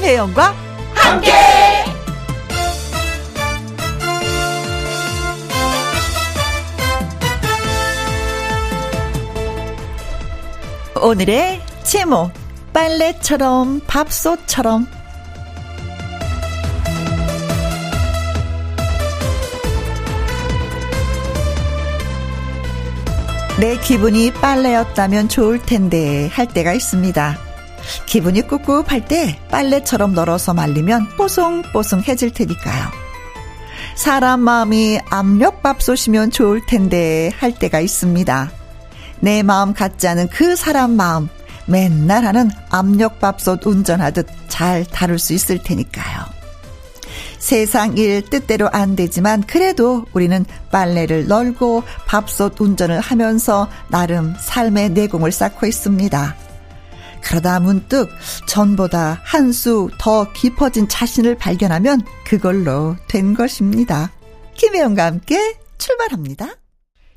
김혜영과 함께. 오늘의 제목 빨래처럼 밥솥처럼 내 기분이 빨래였다면 좋을 텐데 할 때가 있습니다. 기분이 꿉꿉할 때 빨래처럼 널어서 말리면 뽀송뽀송해질 테니까요. 사람 마음이 압력밥솥이면 좋을 텐데 할 때가 있습니다. 내 마음 같지 않은 그 사람 마음 맨날 하는 압력밥솥 운전하듯 잘 다룰 수 있을 테니까요. 세상 일 뜻대로 안 되지만 그래도 우리는 빨래를 널고 밥솥 운전을 하면서 나름 삶의 내공을 쌓고 있습니다. 그러다 문득 전보다 한 수 더 깊어진 자신을 발견하면 그걸로 된 것입니다. 김혜영과 함께 출발합니다.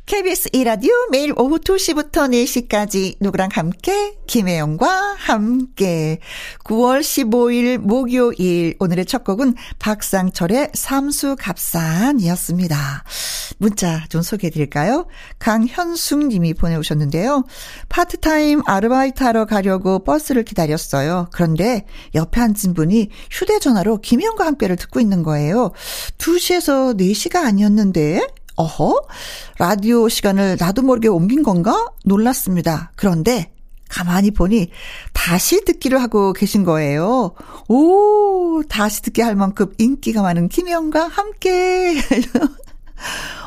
KBS 이라디오 매일 오후 2시부터 4시까지 누구랑 함께 김혜영과 함께 9월 15일 목요일 오늘의 첫 곡은 박상철의 삼수갑산이었습니다. 문자 좀 소개해 드릴까요? 강현숙 님이 보내오셨는데요. 파트타임 아르바이트 하러 가려고 버스를 기다렸어요. 그런데 옆에 앉은 분이 휴대전화로 김혜영과 함께를 듣고 있는 거예요. 2시에서 4시가 아니었는데 어허? 라디오 시간을 나도 모르게 옮긴 건가? 놀랐습니다. 그런데 가만히 보니 다시 듣기를 하고 계신 거예요. 오, 다시 듣기 할 만큼 인기가 많은 김영과 함께.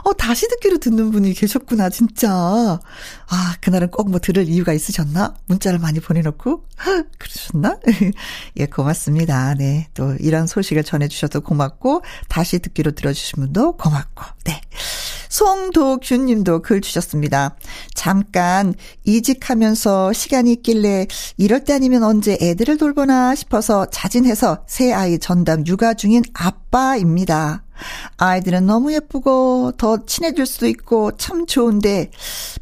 어, 다시 듣기로 듣는 분이 계셨구나, 진짜. 아, 그날은 꼭 뭐 들을 이유가 있으셨나? 문자를 많이 보내놓고? 그러셨나? 예, 고맙습니다. 네. 또 이런 소식을 전해주셔서 고맙고, 다시 듣기로 들어주신 분도 고맙고, 네. 송도균 님도 글 주셨습니다. 잠깐 이직하면서 시간이 있길래 이럴 때 아니면 언제 애들을 돌보나 싶어서 자진해서 새 아이 전담 육아 중인 아빠입니다. 아이들은 너무 예쁘고 더 친해질 수도 있고 참 좋은데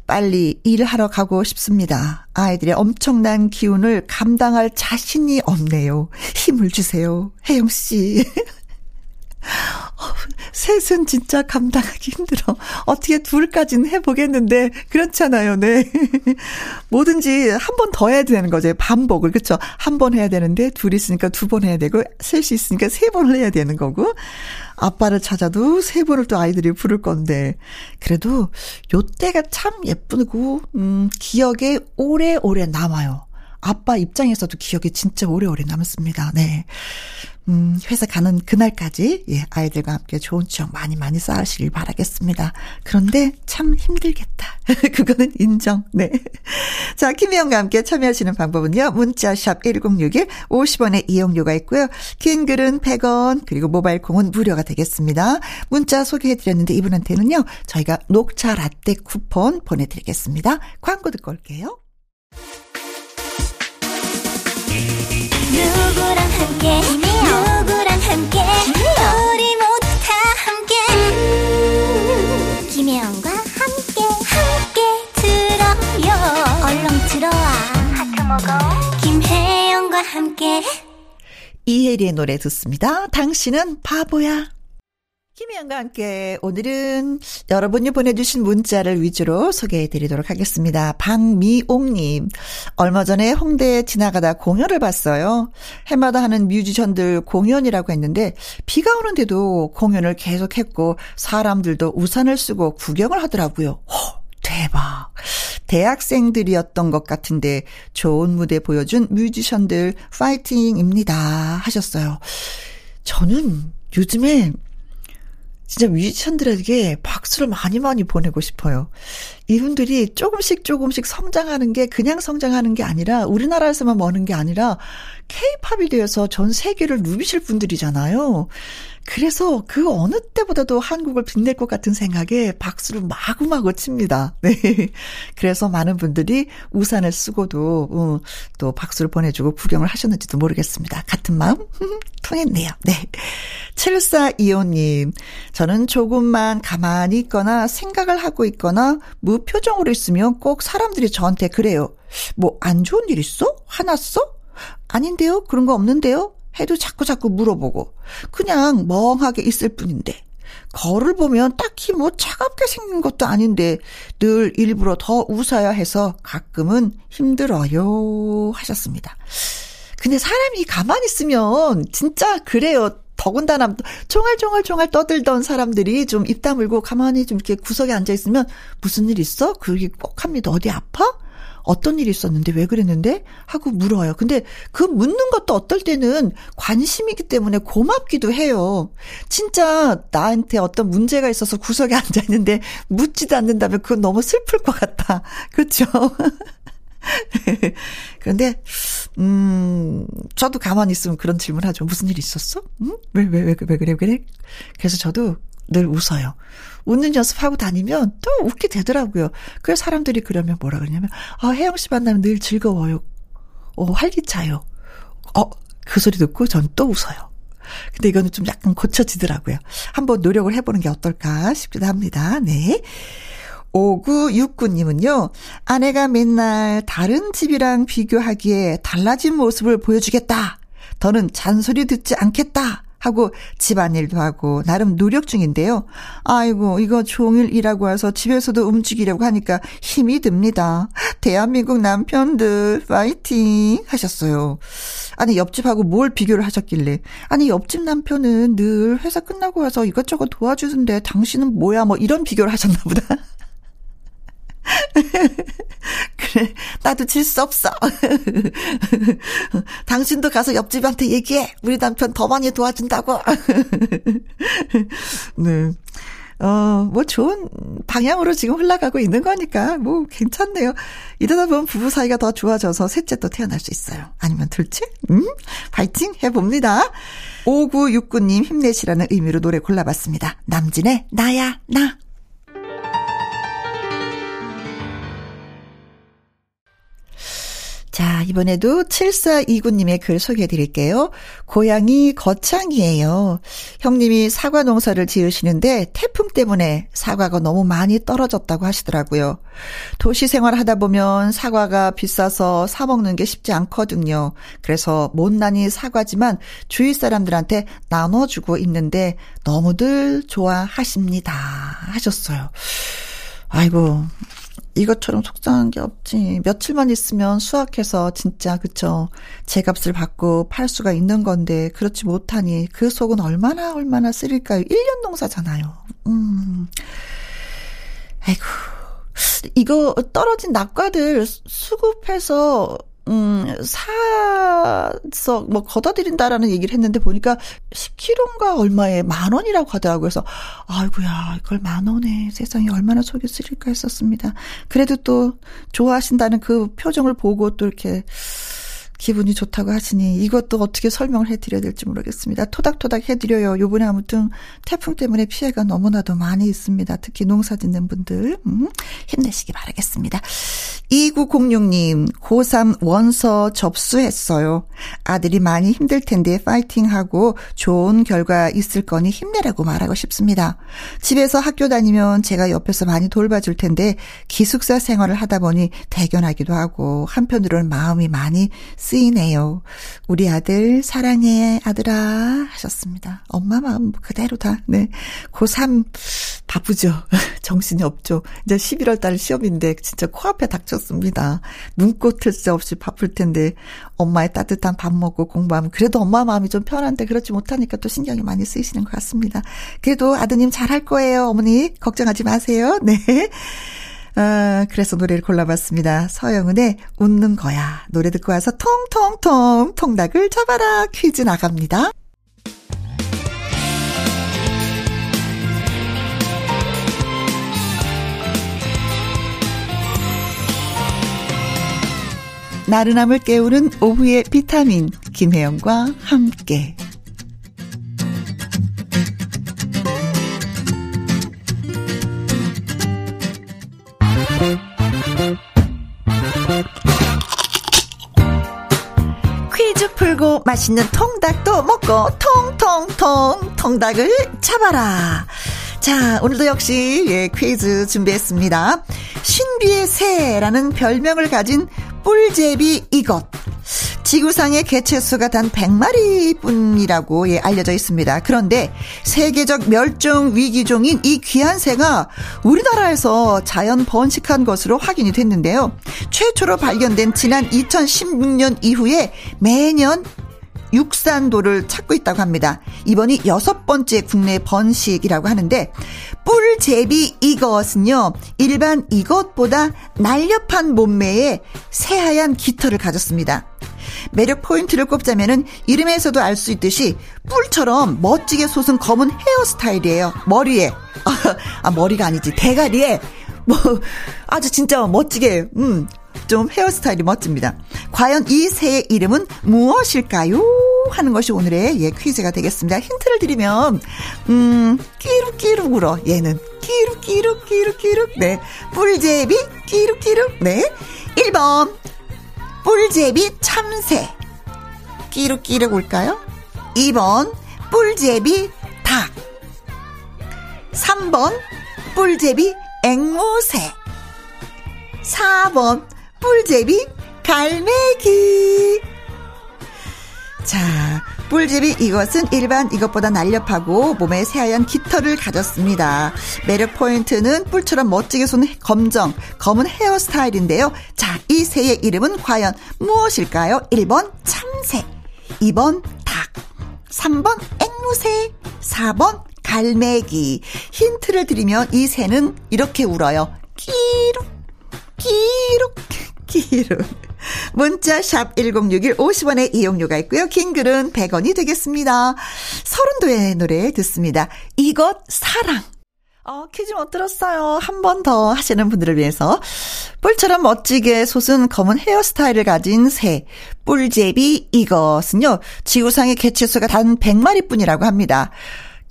빨리 일하러 가고 싶습니다. 아이들의 엄청난 기운을 감당할 자신이 없네요. 힘을 주세요. 혜영 씨. 셋은 진짜 감당하기 힘들어. 어떻게 둘까지는 해보겠는데, 그렇잖아요, 네. 뭐든지 한 번 더 해야 되는 거죠. 반복을, 그쵸? 한 번 해야 되는데, 둘이 있으니까 두 번 해야 되고, 셋이 있으니까 세 번을 해야 되는 거고, 아빠를 찾아도 세 번을 또 아이들이 부를 건데, 그래도 요때가 참 예쁘고, 음, 기억에 오래오래 남아요. 아빠 입장에서도 기억이 진짜 오래오래 남았습니다. 네. 음, 회사 가는 그날까지, 예, 아이들과 함께 좋은 추억 많이 많이 쌓으시길 바라겠습니다. 그런데 참 힘들겠다. 그거는 인정, 네. 자, 김혜영과 함께 참여하시는 방법은요, 문자샵 1061, 50원의 이용료가 있고요. 긴 글은 100원, 그리고 모바일 콩은 무료가 되겠습니다. 문자 소개해드렸는데 이분한테는요, 저희가 녹차 라떼 쿠폰 보내드리겠습니다. 광고 듣고 올게요. 누구랑 함께? 누구랑 함께? 우리 모두 다 함께. 음, 김혜영과 함께 함께 들어요. 얼렁 들어와. 하트 먹어. 김혜영과 함께. 이혜리의 노래 듣습니다. 당신은 바보야 김희영과 함께 오늘은 여러분이 보내주신 문자를 위주로 소개해 드리도록 하겠습니다. 박미옥님, 얼마 전에 홍대에 지나가다 공연을 봤어요. 해마다 하는 뮤지션들 공연이라고 했는데 비가 오는데도 공연을 계속했고 사람들도 우산을 쓰고 구경을 하더라고요. 허, 대박. 대학생들이었던 것 같은데 좋은 무대 보여준 뮤지션들 파이팅입니다 하셨어요. 저는 요즘에 진짜 뮤지션들에게 박수를 많이 많이 보내고 싶어요. 이분들이 조금씩 조금씩 성장하는 게 그냥 성장하는 게 아니라 우리나라에서만 머는 게 아니라 케이팝이 되어서 전 세계를 누비실 분들이잖아요. 그래서 그 어느 때보다도 한국을 빛낼 것 같은 생각에 박수를 마구마구 칩니다. 네. 그래서 많은 분들이 우산을 쓰고도 어, 또 박수를 보내주고 구경을 하셨는지도 모르겠습니다. 같은 마음 통했네요. 네. 7425님, 저는 조금만 가만히 있거나 생각을 하고 있거나 무표정으로 있으면 꼭 사람들이 저한테 그래요. 뭐 안 좋은 일 있어? 화났어? 아닌데요? 그런 거 없는데요? 해도 자꾸 자꾸 물어보고 그냥 멍하게 있을 뿐인데 거울 보면 딱히 뭐 차갑게 생긴 것도 아닌데 늘 일부러 더 웃어야 해서 가끔은 힘들어요 하셨습니다. 근데 사람이 가만히 있으면 진짜 그래요. 더군다나 총알총알총알 떠들던 사람들이 좀 입 다물고 가만히 좀 이렇게 구석에 앉아 있으면 무슨 일 있어? 그러기 꼭 합니다. 어디 아파? 어떤 일이 있었는데 왜 그랬는데 하고 물어요. 근데 그 묻는 것도 어떨 때는 관심이기 때문에 고맙기도 해요. 진짜 나한테 어떤 문제가 있어서 구석에 앉아 있는데 묻지도 않는다면 그건 너무 슬플 것 같다. 그렇죠? 그런데 음 저도 가만히 있으면 그런 질문하죠. 무슨 일 있었어? 응? 왜왜 왜왜 그래 왜 그래? 그래서 저도 늘 웃어요. 웃는 연습하고 다니면 또 웃게 되더라고요. 그래서 사람들이 그러면 뭐라 그러냐면, 아, 혜영 씨 만나면 늘 즐거워요. 어, 활기차요. 어, 그 소리 듣고 전 또 웃어요. 근데 이거는 좀 약간 고쳐지더라고요. 한번 노력을 해보는 게 어떨까 싶기도 합니다. 네. 5969님은요, 아내가 맨날 다른 집이랑 비교하기에 달라진 모습을 보여주겠다. 더는 잔소리 듣지 않겠다. 하고 집안일도 하고 나름 노력 중인데요. 아이고 이거 종일 일하고 와서 집에서도 움직이려고 하니까 힘이 듭니다. 대한민국 남편들 파이팅 하셨어요. 아니 옆집하고 뭘 비교를 하셨길래 아니 옆집 남편은 늘 회사 끝나고 와서 이것저것 도와주는데 당신은 뭐야 뭐 이런 비교를 하셨나 보다. 그래, 나도 질 수 없어. 당신도 가서 옆집한테 얘기해. 우리 남편 더 많이 도와준다고. 네. 어, 뭐 좋은 방향으로 지금 흘러가고 있는 거니까 뭐 괜찮네요. 이러다 보면 부부 사이가 더 좋아져서 셋째 또 태어날 수 있어요. 아니면 둘째? 음? 파이팅 해봅니다. 5969님 힘내시라는 의미로 노래 골라봤습니다. 남진의 나야, 나. 자, 이번에도 7429님의 글 소개해 드릴게요. 고향이 거창이에요. 형님이 사과 농사를 지으시는데 태풍 때문에 사과가 너무 많이 떨어졌다고 하시더라고요. 도시 생활 하다 보면 사과가 비싸서 사먹는 게 쉽지 않거든요. 그래서 못난이 사과지만 주위 사람들한테 나눠주고 있는데 너무들 좋아하십니다. 하셨어요. 아이고, 이것처럼 속상한 게 없지. 며칠만 있으면 수확해서 진짜 그쵸. 제값을 받고 팔 수가 있는 건데 그렇지 못하니 그 속은 얼마나 얼마나 쓰릴까요? 1년 농사잖아요. 음. 아이고. 이거 떨어진 낙과들 수급해서 음, 사서 뭐 걷어들인다라는 얘기를 했는데 보니까 10kg인가 얼마에 만 원이라고 하더라고요. 그래서 아이고야 이걸 만 원에 세상에 얼마나 속이 쓰릴까 했었습니다. 그래도 또 좋아하신다는 그 표정을 보고 또 이렇게 기분이 좋다고 하시니 이것도 어떻게 설명을 해드려야 될지 모르겠습니다. 토닥토닥 해드려요. 요번에 아무튼 태풍 때문에 피해가 너무나도 많이 있습니다. 특히 농사 짓는 분들 음, 힘내시기 바라겠습니다. 2906님 고3 원서 접수했어요. 아들이 많이 힘들 텐데 파이팅 하고 좋은 결과 있을 거니 힘내라고 말하고 싶습니다. 집에서 학교 다니면 제가 옆에서 많이 돌봐줄 텐데 기숙사 생활을 하다 보니 대견하기도 하고 한편으로는 마음이 많이 쓰이네요. 우리 아들 사랑해 아들아 하셨습니다. 엄마 마음 그대로다. 네. 고3 바쁘죠. 정신이 없죠. 이제 11월 달 시험인데 진짜 코앞에 닥쳤 습니다. 눈꽃 틀새 없이 바쁠 텐데 엄마의 따뜻한 밥 먹고 공부하면 그래도 엄마 마음이 좀 편한데 그렇지 못하니까 또 신경이 많이 쓰이시는 것 같습니다. 그래도 아드님 잘할 거예요. 어머니 걱정하지 마세요. 네. 아, 그래서 노래를 골라봤습니다. 서영은의 웃는 거야. 노래 듣고 와서 통통통 통닭을 잡아라 퀴즈 나갑니다. 나른함을 깨우는 오후의 비타민 김혜영과 함께 퀴즈 풀고 맛있는 통닭도 먹고 통통통 통닭을 잡아라. 자, 오늘도 역시 예, 퀴즈 준비했습니다. 신비의 새라는 별명을 가진 뿔제비 이것. 지구상의 개체수가 단 100마리 뿐이라고 예, 알려져 있습니다. 그런데 세계적 멸종 위기종인 이 귀한 새가 우리나라에서 자연 번식한 것으로 확인이 됐는데요. 최초로 발견된 지난 2016년 이후에 매년 육산도를 찾고 있다고 합니다. 이번이 여섯 번째 국내 번식이라고 하는데 뿔제비 이것은요 일반 이것보다 날렵한 몸매에 새하얀 깃털을 가졌습니다. 매력 포인트를 꼽자면은 이름에서도 알 수 있듯이 뿔처럼 멋지게 솟은 검은 헤어스타일이에요. 머리에 아 머리가 아니지 대가리에 뭐 아주 진짜 멋지게 음. 좀 헤어스타일이 멋집니다. 과연 이 새의 이름은 무엇일까요? 하는 것이 오늘의 예 퀴즈가 되겠습니다. 힌트를 드리면 음 끼룩끼룩 울어. 얘는 끼룩끼룩 끼룩끼룩. 네. 뿔제비 끼룩끼룩. 네. 1번. 뿔제비 참새. 끼룩끼룩 울까요? 2번. 뿔제비 닭. 3번. 뿔제비 앵무새. 4번 뿔제비 갈매기 자, 뿔집이 이것은 일반 이것보다 날렵하고 몸에 새하얀 깃털을 가졌습니다. 매력 포인트는 뿔처럼 멋지게 쏜 검정, 검은 헤어스타일인데요. 자, 이 새의 이름은 과연 무엇일까요? 1번 참새, 2번 닭, 3번 앵무새, 4번 갈매기. 힌트를 드리면 이 새는 이렇게 울어요. 끼룩, 끼룩, 끼룩. 문자 샵 1061 50원의 이용료가 있고요. 긴 글은 100원이 되겠습니다. 서른도의 노래 듣습니다. 이것 사랑. 어, 퀴즈 못 들었어요. 한 번 더 하시는 분들을 위해서. 뿔처럼 멋지게 솟은 검은 헤어스타일을 가진 새, 뿔제비 이것은요, 지구상의 개체수가 단 100마리 뿐이라고 합니다.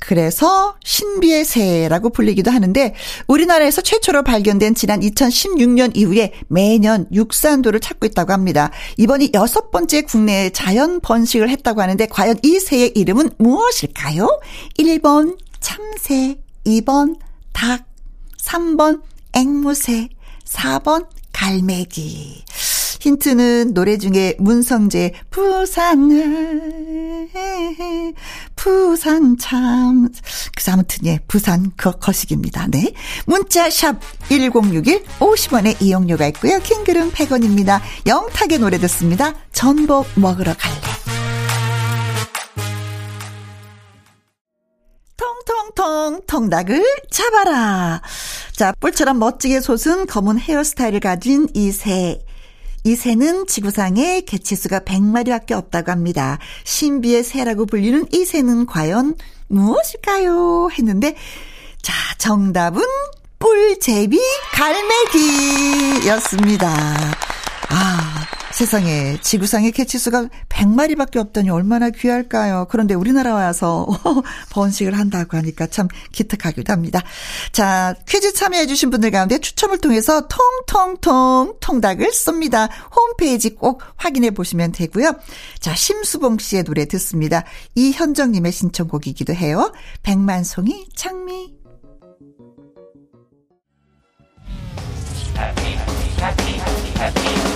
그래서 신비의 새라고 불리기도 하는데 우리나라에서 최초로 발견된 지난 2016년 이후에 매년 육산도를 찾고 있다고 합니다. 이번이 여섯 번째 국내 자연 번식을 했다고 하는데 과연 이 새의 이름은 무엇일까요? 1번 참새, 2번 닭, 3번 앵무새, 4번 갈매기. 힌트는 노래 중에 문성재 부산을 부산 참 그래서 아무튼 예 부산 그 거식입니다. 네 문자 샵 1061 50원의 이용료가 있고요. 킹글은 100원입니다. 영탁의 노래 듣습니다. 전복 먹으러 갈래. 통통통 통닭을 잡아라. 자, 뿔처럼 멋지게 솟은 검은 헤어스타일을 가진 이 새. 이 새는 지구상에 개체수가 100마리밖에 없다고 합니다. 신비의 새라고 불리는 이 새는 과연 무엇일까요? 했는데 자, 정답은 뿔제비 갈매기였습니다. 아, 세상에 지구상의 개체수가 100마리밖에 없다니 얼마나 귀할까요? 그런데 우리나라 와서 번식을 한다고 하니까 참 기특하기도 합니다. 자, 퀴즈 참여해 주신 분들 가운데 추첨을 통해서 통통통 통닭을 쏩니다. 홈페이지 꼭 확인해 보시면 되고요. 자, 심수봉 씨의 노래 듣습니다. 이현정 님의 신청곡이기도 해요. 백만송이 창미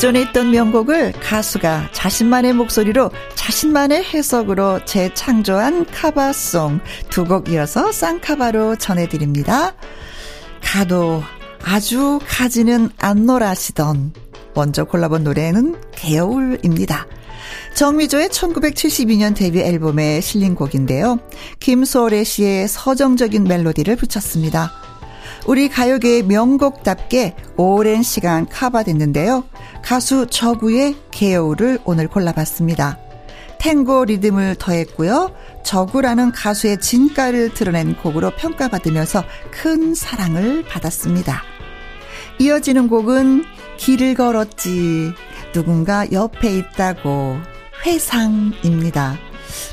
기존에 있던 명곡을 가수가 자신만의 목소리로 자신만의 해석으로 재창조한 카바송 두 곡 이어서 쌍카바로 전해드립니다. 가도 아주 가지는 않노라시던 먼저 골라본 노래는 개울입니다. 정미조의 1972년 데뷔 앨범에 실린 곡인데요. 김소래 씨의 서정적인 멜로디를 붙였습니다. 우리 가요계의 명곡답게 오랜 시간 커버됐는데요. 가수 저구의 개요를 오늘 골라봤습니다. 탱고 리듬을 더했고요. 저구라는 가수의 진가를 드러낸 곡으로 평가받으면서 큰 사랑을 받았습니다. 이어지는 곡은 길을 걸었지 누군가 옆에 있다고 회상입니다.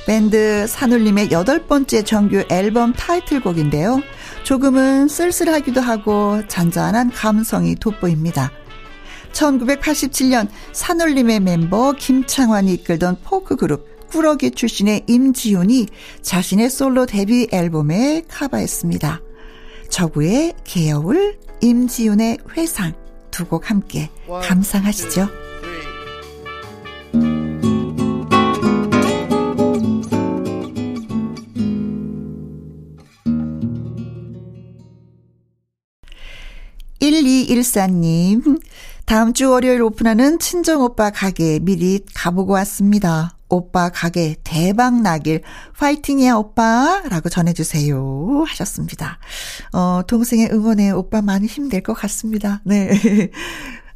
밴드 산울림의 여덟 번째 정규 앨범 타이틀곡인데요. 조금은 쓸쓸하기도 하고 잔잔한 감성이 돋보입니다. 1987년 산울림의 멤버 김창완이 이끌던 포크 그룹 꾸러기 출신의 임지훈이 자신의 솔로 데뷔 앨범에 카바했습니다. 저구의 개여울, 임지훈의 회상 두 곡 함께 감상하시죠. 1214님, 다음 주 월요일 오픈하는 친정 오빠 가게 미리 가보고 왔습니다. 오빠 가게 대박 나길 파이팅이야 오빠 라고 전해주세요 하셨습니다. 어 동생의 응원에 오빠 많이 힘들 것 같습니다. 네.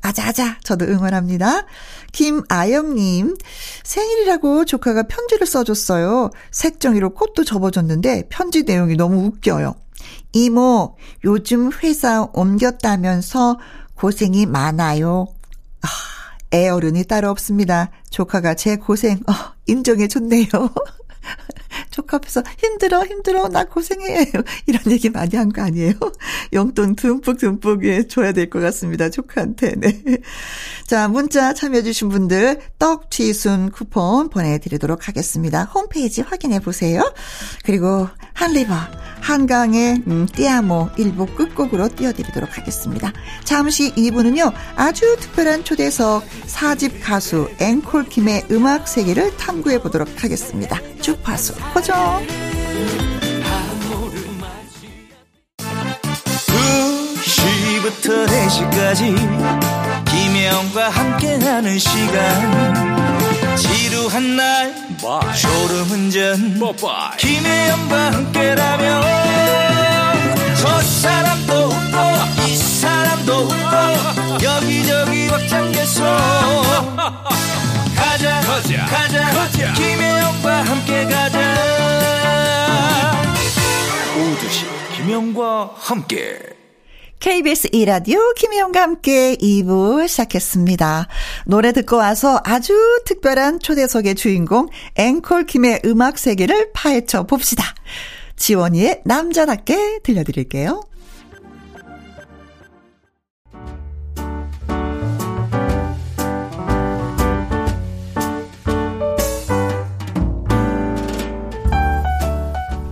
아자아자 저도 응원합니다. 김아영님 생일이라고 조카가 편지를 써줬어요. 색종이로 꽃도 접어줬는데 편지 내용이 너무 웃겨요. 이모, 요즘 회사 옮겼다면서 고생이 많아요. 아, 애 어른이 따로 없습니다. 조카가 제 고생, 어, 인정해줬네요. 조카 앞에서 힘들어, 힘들어, 나 고생해. 이런 얘기 많이 한 거 아니에요? 용돈 듬뿍 듬뿍 예, 줘야 될 것 같습니다. 조카한테, 네. 자, 문자 참여해주신 분들, 떡튀순 쿠폰 보내드리도록 하겠습니다. 홈페이지 확인해 보세요. 그리고 한리버, 한강의 음, 띠아모 일부 끝곡으로 띄워드리도록 하겠습니다. 잠시 2부는요, 아주 특별한 초대석 4집 가수 앵콜킴의 음악 세계를 탐구해 보도록 하겠습니다. 주파수 고정. 2시부터 4시까지 김혜영과 함께하는 시간 지루한 날 Bye. 졸음운전 Bye. 김혜영과 함께라면 저 사람도 웃고 이 사람도 웃고 여기저기 벅장개소 가자 가자 가자, 가자. 김혜영과 함께 가자 오두시 김혜영과 함께 KBS 이라디오 김혜영과 함께 2부 시작했습니다. 노래 듣고 와서 아주 특별한 초대석의 주인공 앵콜 김의 음악 세계를 파헤쳐 봅시다. 지원이의 남자답게 들려드릴게요.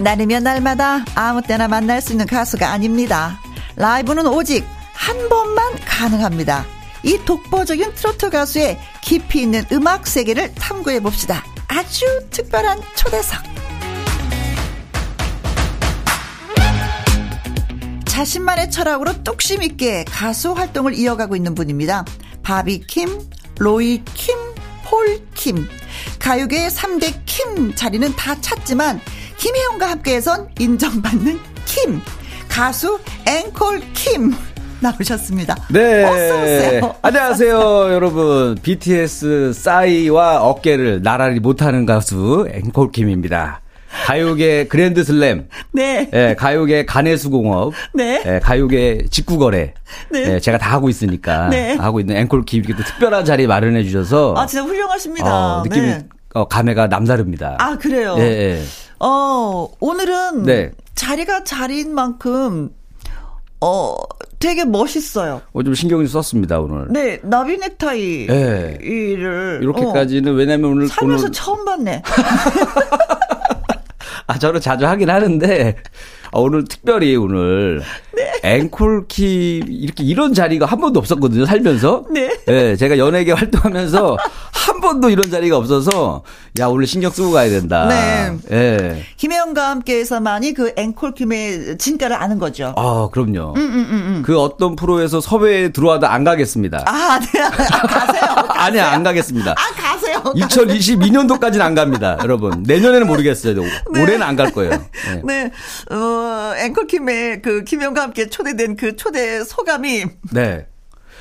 날이면 날마다 아무 때나 만날 수 있는 가수가 아닙니다. 라이브는 오직 한 번만 가능합니다. 이 독보적인 트로트 가수의 깊이 있는 음악 세계를 탐구해 봅시다. 아주 특별한 초대석. 자신만의 철학으로 뚝심 있게 가수 활동을 이어가고 있는 분입니다. 바비 킴, 로이 킴, 폴 킴. 가요계의 3대 킴 자리는 다 찼지만 김혜영과 함께해선 인정받는 킴. 가수 앵콜 킴. 나오셨습니다. 네. 어서오세요. 안녕하세요, 여러분. BTS 싸이와 어깨를 나란히 못하는 가수 앵콜킴입니다. 가요계 그랜드 슬램. 네. 예, 가요계 가내수공업. 네. 예, 가요계 직구거래. 네. 예, 제가 다 하고 있으니까. 네. 하고 있는 앵콜킴 이렇게 또 특별한 자리 마련해 주셔서. 아, 진짜 훌륭하십니다. 어, 느낌이, 네. 어, 감회가 남다릅니다. 아, 그래요? 예, 예. 어, 오늘은 네. 자리가 자리인 만큼, 어, 되게 멋있어요. 어, 좀 신경을 썼습니다, 오늘. 네, 나비 넥타이를. 예. 이렇게까지는 왜냐면 오늘. 살면서 오늘 처음 봤네. 아, 저는 자주 하긴 하는데, 아, 오늘 특별히 오늘. 네. 앵콜키, 이렇게 이런 자리가 한 번도 없었거든요, 살면서. 네. 예, 제가 연예계 활동하면서 한 번도 이런 자리가 없어서, 야, 오늘 신경 쓰고 가야 된다. 네. 예. 김혜영과 함께해서만이 그 앵콜킴의 진가를 아는 거죠. 아, 그럼요. 음, 그 어떤 프로에서 섭외에 들어와도 안 가겠습니다. 아, 네. 아, 가세요. 아니야, 안 가겠습니다. 아, 가세요. 2022년도까지는 안 갑니다, 여러분. 내년에는 모르겠어요. 올해는 안 갈 거예요. 예. 네. 어, 앵콜킴의 그 김혜영과 함께 초대된 그 초대 소감이 네.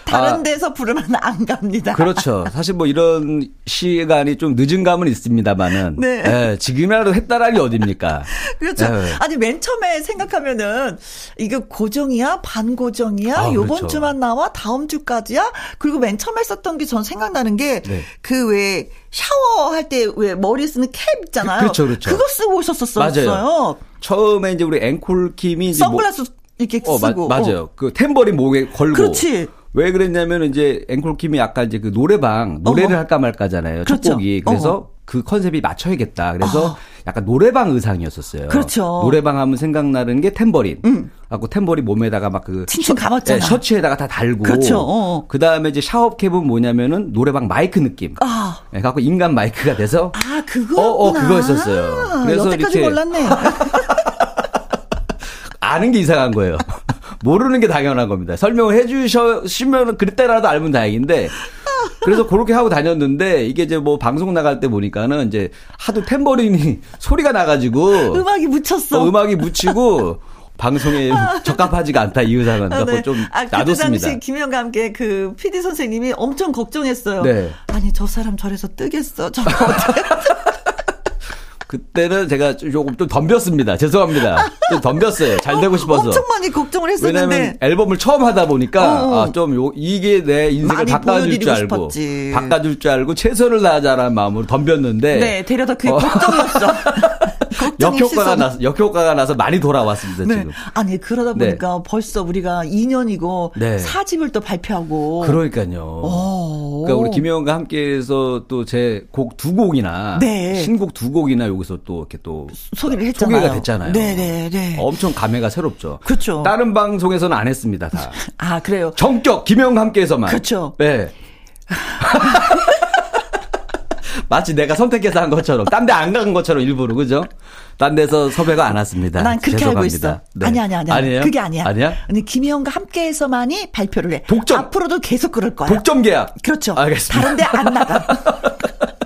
다른 아, 데서 부르면 안 갑니다. 그렇죠. 사실 뭐 이런 시간이 좀 늦은 감은 있습니다만은. 네. 예, 지금이라도 했다라니 어딥니까? 그렇죠. 예. 아니 맨 처음에 생각하면은 이게 고정이야, 반고정이야, 아, 요번 그렇죠. 주만 나와, 다음 주까지야. 그리고 맨 처음에 썼던 게 전 생각나는 게 네. 그왜 샤워할 때 왜 머리 쓰는 캡 있잖아요. 그- 그렇죠, 그렇죠. 거 쓰고 오셨었어요. 맞아요. 처음에 이제 우리 앵콜킴이 이제 선글라스 이렇게 뭐, 어, 쓰고. 마, 맞아요. 그 탬버린 목에 걸고. 그렇지. 왜 그랬냐면 이제 앵콜킴이 아까 이제 그 노래방 노래를 어허. 할까 말까잖아요. 첫 그렇죠. 곡이. 그래서 어허. 그 컨셉이 맞춰야겠다. 그래서 어. 약간 노래방 의상이었었어요. 그렇죠. 음. 노래방 하면 생각나는 게 탬버린. 갖고 탬버린 몸에다가 막그 칭칭 감았잖아. 셔츠에다가 다 달고. 그렇죠. 어. 그 다음에 이제 샤워캡은 뭐냐면은 노래방 마이크 느낌. 아. 예, 갖고 인간 마이크가 돼서 아, 그거. 어, 어, 그거였었어요. 그래서 여태까지 이렇게- 몰랐네. 아는 게 이상한 거예요. 모르는 게 당연한 겁니다. 설명을 해주시면 그때라도 알면 다행인데. 그래서 그렇게 하고 다녔는데 이게 이제 뭐 방송 나갈 때 보니까는 이제 하도 탬버린이 소리가 나가지고 음악이 묻혔어. 어, 음악이 묻히고 방송에 적합하지가 않다 이 의상은 아, 갖고 네. 좀 아, 그때 놔뒀습니다. 당시 김영과 함께 그 PD 선생님이 엄청 걱정했어요. 네. 아니 저 사람 저래서 뜨겠어. 저거 어떻게? 그때는 제가 조금 좀 덤볐습니다. 죄송합니다. 좀 덤볐어요. 잘 되고 싶어서. 엄청 많이 걱정을 했었는데. 왜냐면 앨범을 처음 하다 보니까 어. 아, 좀 요, 이게 내 인생을 바꿔줄 줄 알고 싶었지. 바꿔줄 줄 알고 최선을 다하자라는 마음으로 덤볐는데 네, 데려다 그게 어. 걱정이었어. 역효과가. 나서 역효과가 나서 많이 돌아왔습니다 네. 지금. 아니 그러다 네. 보니까 벌써 우리가 2년이고 네. 사집을 또 발표하고. 그러니까요. 오. 그러니까 우리 김혜원과 함께해서 또 제 곡 두 곡이나 네. 신곡 두 곡이나 여기서 또 이렇게 또 소개를 했잖아요. 소개가 됐잖아요. 네네 네. 엄청 감회가 새롭죠. 그렇죠. 다른 방송에서는 안 했습니다 다. 아 그래요. 정격 김혜원과 함께해서만. 그렇죠. 네. 마치 내가 선택해서 한 것처럼 딴 데 안 간 것처럼 일부러 그죠? 딴 데서 섭외가 안 왔습니다. 난 그렇게 알고 있어. 죄송합니다. 네. 아니 아니 아니. 아니에요? 그게 아니야. 아니야? 근데 김혜영과 함께해서만이 발표를 해. 독점. 앞으로도 계속 그럴 거야. 독점 계약. 그렇죠. 알겠습니다. 다른 데 안 나가.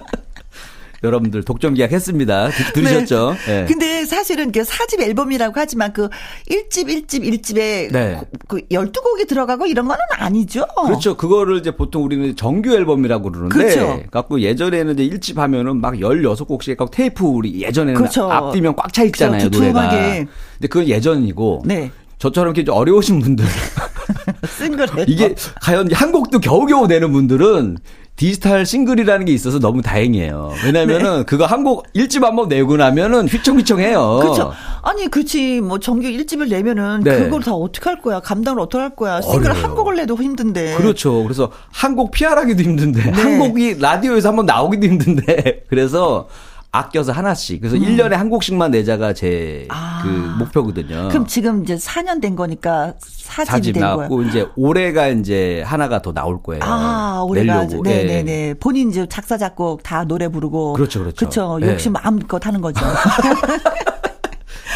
여러분들 독점 계약 했습니다. 들- 들으셨죠? 네. 네. 근데 사실은 그 사집 앨범이라고 하지만 그 1집 1집 1집에 네. 그 12곡이 들어가고 이런 거는 아니죠. 그렇죠. 그거를 이제 보통 우리는 정규 앨범이라고 그러는데. 그렇죠. 갖고 예전에는 이제 1집 하면은 막 16곡씩 갖고 테이프 우리 예전에는 그렇죠. 앞뒤면 꽉 차 있잖아요, 그렇죠. 노래가. 근데 그건 예전이고. 네. 저처럼 이렇게 좀 어려우신 분들. 쓴 거래요. 이게 과연 한 곡도 겨우겨우 내는 분들은 디지털 싱글이라는 게 있어서 너무 다행이에요. 왜냐면은 그거 한곡 일집 한 번 내고 나면은 휘청휘청해요. 그렇죠. 아니, 그렇지. 뭐 정규 1집을 내면은 네. 그걸 다 어떻게 할 거야? 감당을 어떻게 할 거야? 싱글 어려워요. 한 곡을 내도 힘든데. 그렇죠. 그래서 한곡 PR하기도 힘든데 네. 한 곡이 라디오에서 한번 나오기도 힘든데 그래서 아껴서 하나씩. 그래서 1년에 한 곡씩만 내자가 제그 음. 아. 목표거든요. 그럼 지금 이제 4년 된 거니까 4집이 사집 된 거예요. 나왔고 이제 올해가 이제 하나가 더 나올 거예요. 아, 올해가 내려고. 네, 예. 네, 네. 본인 이제 작사 작곡 다 노래 부르고 그렇죠, 그렇죠. 그렇죠. 네. 욕심 마음껏 하는 거죠.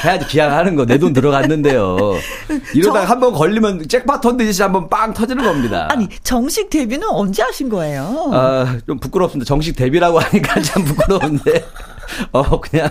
해야지 기약하는 거 내 돈 들어갔는데요. 이러다가 한번 걸리면 잭팟 터지듯이 한번 빵 터지는 겁니다. 아니 정식 데뷔는 언제 하신 거예요? 아, 좀 부끄럽습니다. 정식 데뷔라고 하니까 참 부끄러운데. 어, 그냥,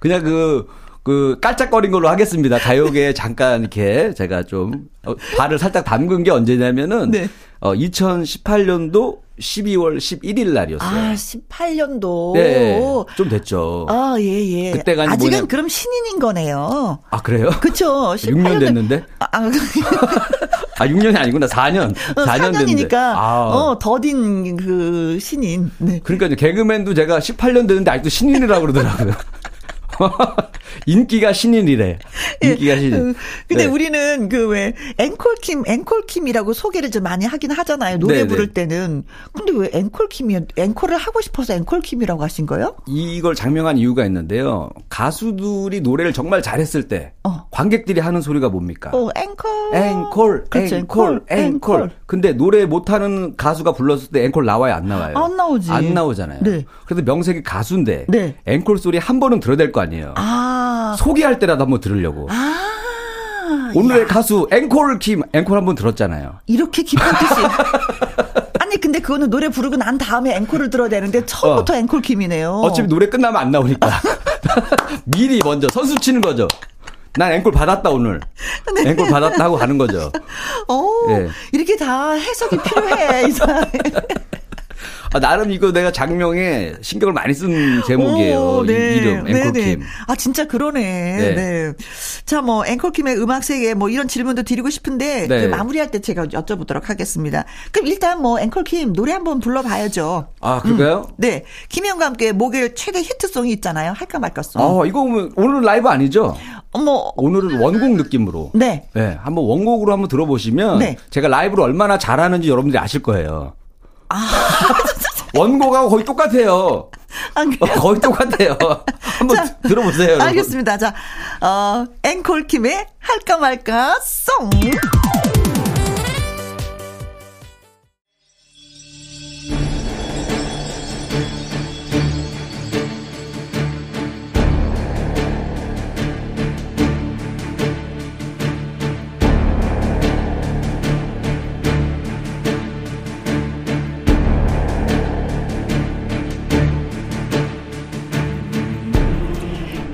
그냥 그, 그 깔짝거린 걸로 하겠습니다. 가요계에 잠깐 이렇게 제가 좀 어, 발을 살짝 담근 게 언제냐면은 네. 어 2018년도 12월 11일 날이었어요. 아, 18년도. 네, 좀 됐죠. 아, 예, 예. 그때가 아직은 뭐냐- 그럼 신인인 거네요. 아 그래요? 그쵸. 6년 됐는데? 아, 아, 아 6년이 아니구나 4년. 4년 됐는데. 4년이니까, 아. 어, 더딘 그 신인. 네. 그러니까 개그맨도 제가 18년 됐는데 아직도 신인이라고 그러더라고요. 인기가 신인이래. 인기가 신인. 어, 근데 네. 우리는 그 왜 앵콜킴 앵콜킴이라고 소개를 좀 많이 하긴 하잖아요 노래 네, 부를 네. 때는 근데 왜 앵콜킴이 앵콜을 하고 싶어서 앵콜킴이라고 하신 거예요? 이걸 장명한 이유가 있는데요. 가수들이 노래를 정말 잘했을 때 어. 관객들이 하는 소리가 뭡니까? 어 앵콜 앵콜, 그렇죠, 앵콜, 앵콜. 근데 노래 못 하는 가수가 불렀을 때 앵콜 나와요, 안 나와요? 안 나오지. 안 나오잖아요. 네. 그래도 명색이 가수인데 네. 앵콜 소리 한 번은 들어야 될 거 아니에요. 아, 소개할 때라도 한번 들으려고. 아, 오늘의 야, 가수 앵콜 김 앵콜 한번 들었잖아요. 이렇게 깊은 뜻이. 아니 근데 그거는 노래 부르고 난 다음에 앵콜을 들어야 되는데 처음부터 앵콜킴이네요. 어차피 노래 끝나면 안 나오니까. 미리 먼저 선수 치는 거죠. 난 앵콜 받았다 오늘. 네. 앵콜 받았다 하고 가는 거죠. 어, 예. 이렇게 다 해석이 필요해 이 사람. 아, 나름 이거 내가 장명에 신경을 많이 쓴 제목이에요. 오, 이 이름 앵콜킴. 네네. 아 진짜 그러네. 네. 네. 자, 뭐 앵콜킴의 음악 세계 뭐 이런 질문도 드리고 싶은데 네. 그 마무리할 때 제가 여쭤보도록 하겠습니다. 그럼 일단 뭐 앵콜킴 노래 한번 불러봐야죠. 아 그럴까요? 네, 김혜영과 함께 목요일 최대 히트송이 있잖아요. 할까 말까송. 아 이거 뭐 오늘 라이브 아니죠? 어머, 오늘은 원곡 느낌으로. 네. 네, 한번 원곡으로 한번 들어보시면 네. 제가 라이브를 얼마나 잘하는지 여러분들이 아실 거예요. 아. 원곡하고 거의 똑같아요. 안 어? 거의 똑같아요. 한번 자, 들어보세요. 여러분. 알겠습니다. 자, 어, 앵콜킴의 할까 말까 송.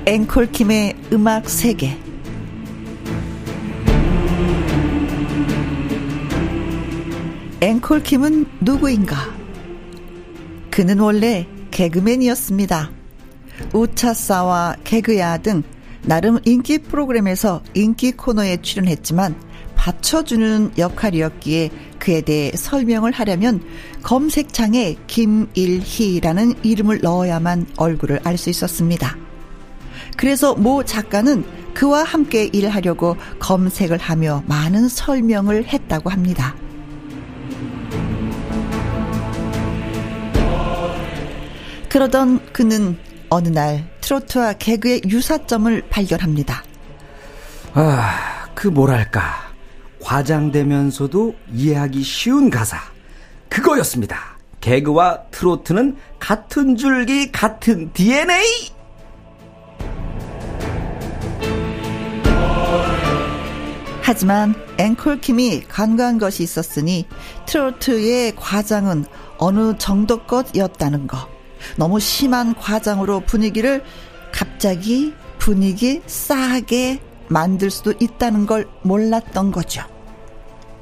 앵콜킴의 음악 세계. 앵콜킴은 누구인가? 그는 원래 개그맨이었습니다. 우차싸와 개그야 등 나름 인기 프로그램에서 인기 코너에 출연했지만 받쳐주는 역할이었기에 그에 대해 설명을 하려면 검색창에 김일희라는 이름을 넣어야만 얼굴을 알 수 있었습니다. 그래서 모 작가는 그와 함께 일하려고 검색을 하며 많은 설명을 했다고 합니다. 그러던 그는 어느 날 트로트와 개그의 유사점을 발견합니다. 아, 그 뭐랄까. 과장되면서도 이해하기 쉬운 가사. 그거였습니다. 개그와 트로트는 같은 줄기, 같은 DNA! 하지만 앵콜킴이 간과한 것이 있었으니 트로트의 과장은 어느 정도 것이었다는 거. 너무 심한 과장으로 분위기를 갑자기 분위기 싸하게 만들 수도 있다는 걸 몰랐던 거죠.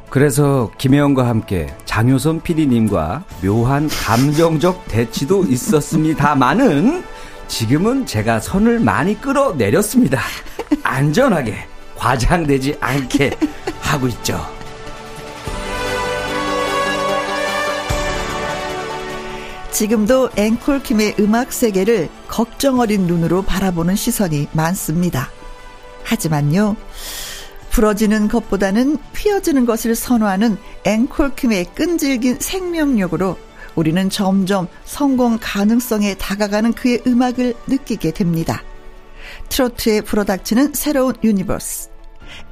그래서 김혜영과 함께 장효선 PD님과 묘한 감정적 대치도 있었습니다만은 지금은 제가 선을 많이 끌어내렸습니다. 안전하게 과장되지 않게 하고 있죠. 지금도 앵콜킴의 음악 세계를 걱정 어린 눈으로 바라보는 시선이 많습니다. 하지만요, 부러지는 것보다는 휘어지는 것을 선호하는 앵콜킴의 끈질긴 생명력으로 우리는 점점 성공 가능성에 다가가는 그의 음악을 느끼게 됩니다. 트로트에 불어닥치는 새로운 universe.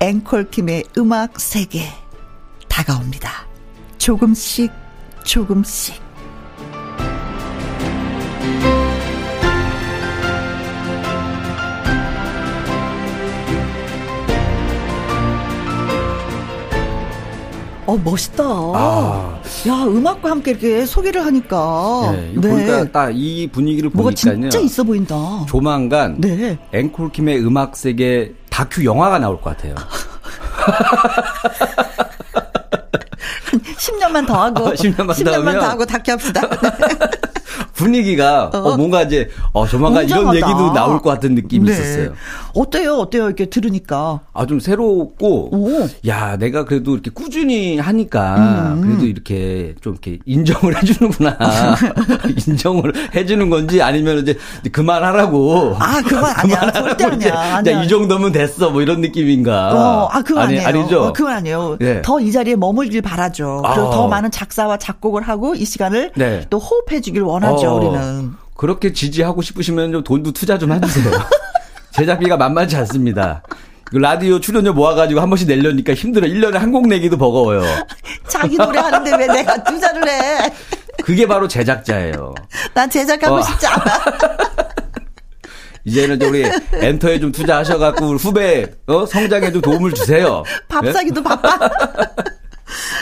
앵콜킴의 음악 세계. 다가옵니다. 조금씩, 조금씩. 어, 멋있다. 아. 야, 음악과 함께 이렇게 소개를 하니까. 네, 이거 보니까 딱 이 분위기를 뭐가 보니까요. 진짜 있어 보인다. 조만간 네. 앵콜킴의 음악 세계 다큐 영화가 나올 것 같아요. 10년만 더 하고. 어, 10년만 더 10년만 하면. 더 하고 닿게 합시다. 분위기가 어, 뭔가 이제 어 조만간 이런 웅장하다. 얘기도 나올 것 같은 느낌이 네. 있었어요. 어때요? 어때요? 이렇게 들으니까. 아 좀 새롭고 오. 야 내가 그래도 이렇게 꾸준히 하니까 음, 그래도 이렇게 좀 이렇게 인정을 해 주는구나 인정을 해 주는 건지 아니면 이제 그만하라고 아, 그건 아니야. 절대 아니야. 야, 아니야. 이 정도면 됐어 뭐 이런 느낌인가 어, 아, 그건 아니, 아니에요. 아니죠 어, 그건 아니에요. 네. 더이 자리에 머물길 바라죠. 그리고 아. 더 많은 작사와 작곡을 하고 이 시간을 네. 또 호흡해 주길 원하죠, 어, 우리는. 그렇게 지지하고 싶으시면 좀 돈도 투자 좀 해주세요 제작비가 만만치 않습니다 그 라디오 출연료 모아가지고 한 번씩 내려니까 힘들어 1년에 한 곡 내기도 버거워요 자기 노래 하는데 왜 내가 투자를 해? 그게 바로 제작자예요 난 제작하고 어. 싶지 않아. 이제는 좀 우리 엔터에 좀 투자하셔갖고 후배 어? 성장에 좀 도움을 주세요. 밥 예? 사기도 바빠.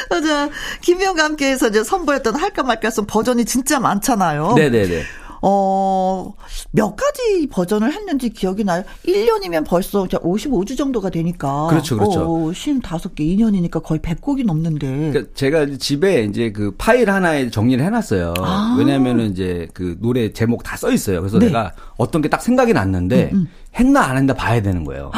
자, 김희영과 함께해서 이제 선보였던 할까 말까 송 버전이 진짜 많잖아요. 네네네. 어, 몇 가지 버전을 했는지 기억이 나요. 1년이면 벌써 이제 55주 정도가 되니까. 그렇죠, 그렇죠. 어, 55개, 2년이니까 거의 100곡이 넘는데. 그러니까 제가 집에 이제 그 파일 하나에 정리를 해놨어요. 아. 왜냐면은 이제 그 노래 제목 다 써 있어요. 그래서 네. 음, 내가 어떤 게 딱 생각이 났는데 했나 안 했나 봐야 되는 거예요.